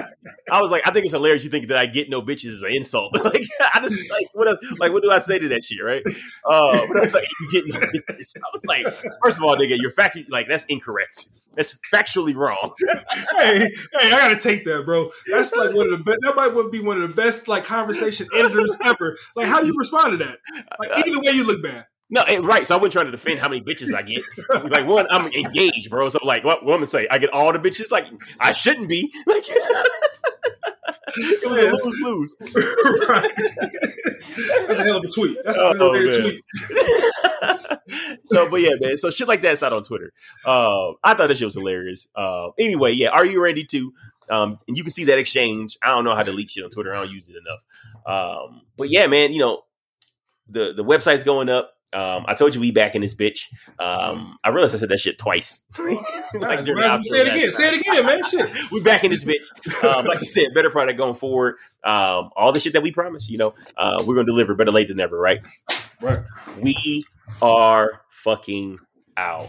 I was like, I think it's hilarious. You think that I get no bitches is an insult? like, I just like what? Like, what do I say to that shit, right? Uh, but I was like, you get no bitches. I was like, first of all, nigga, you're fact like that's incorrect. That's factually wrong. hey, hey, I gotta take that, bro. That's like one of the best. That might be one of the best like conversation enders ever. Like, how do you respond to that? Like, either way, you look bad. No, eh, right. So I wasn't trying to defend how many bitches I get. Like, one, I'm engaged, bro. So like, what, gonna say? I get all the bitches. Like, I shouldn't be. Like, it was a Yes. lose lose. right. That's a hell of a tweet. That's a Oh, real man. tweet. so, but yeah, man. So shit like that's not on Twitter. Um, I thought that shit was hilarious. Uh, anyway, yeah. Are you ready to? Um, and you can see that exchange. I don't know how to leak shit on Twitter. I don't use it enough. Um, but yeah, man. You know, the the website's going up. Um, I told you we back in this bitch. Um, I realized I said that shit twice. Right, Right, say it again. Say it again, man. Shit. we back in this bitch. Um, like I said, better product going forward. Um, all the shit that we promised, you know, uh, we're gonna deliver better late than never, right? Right. We are fucking out.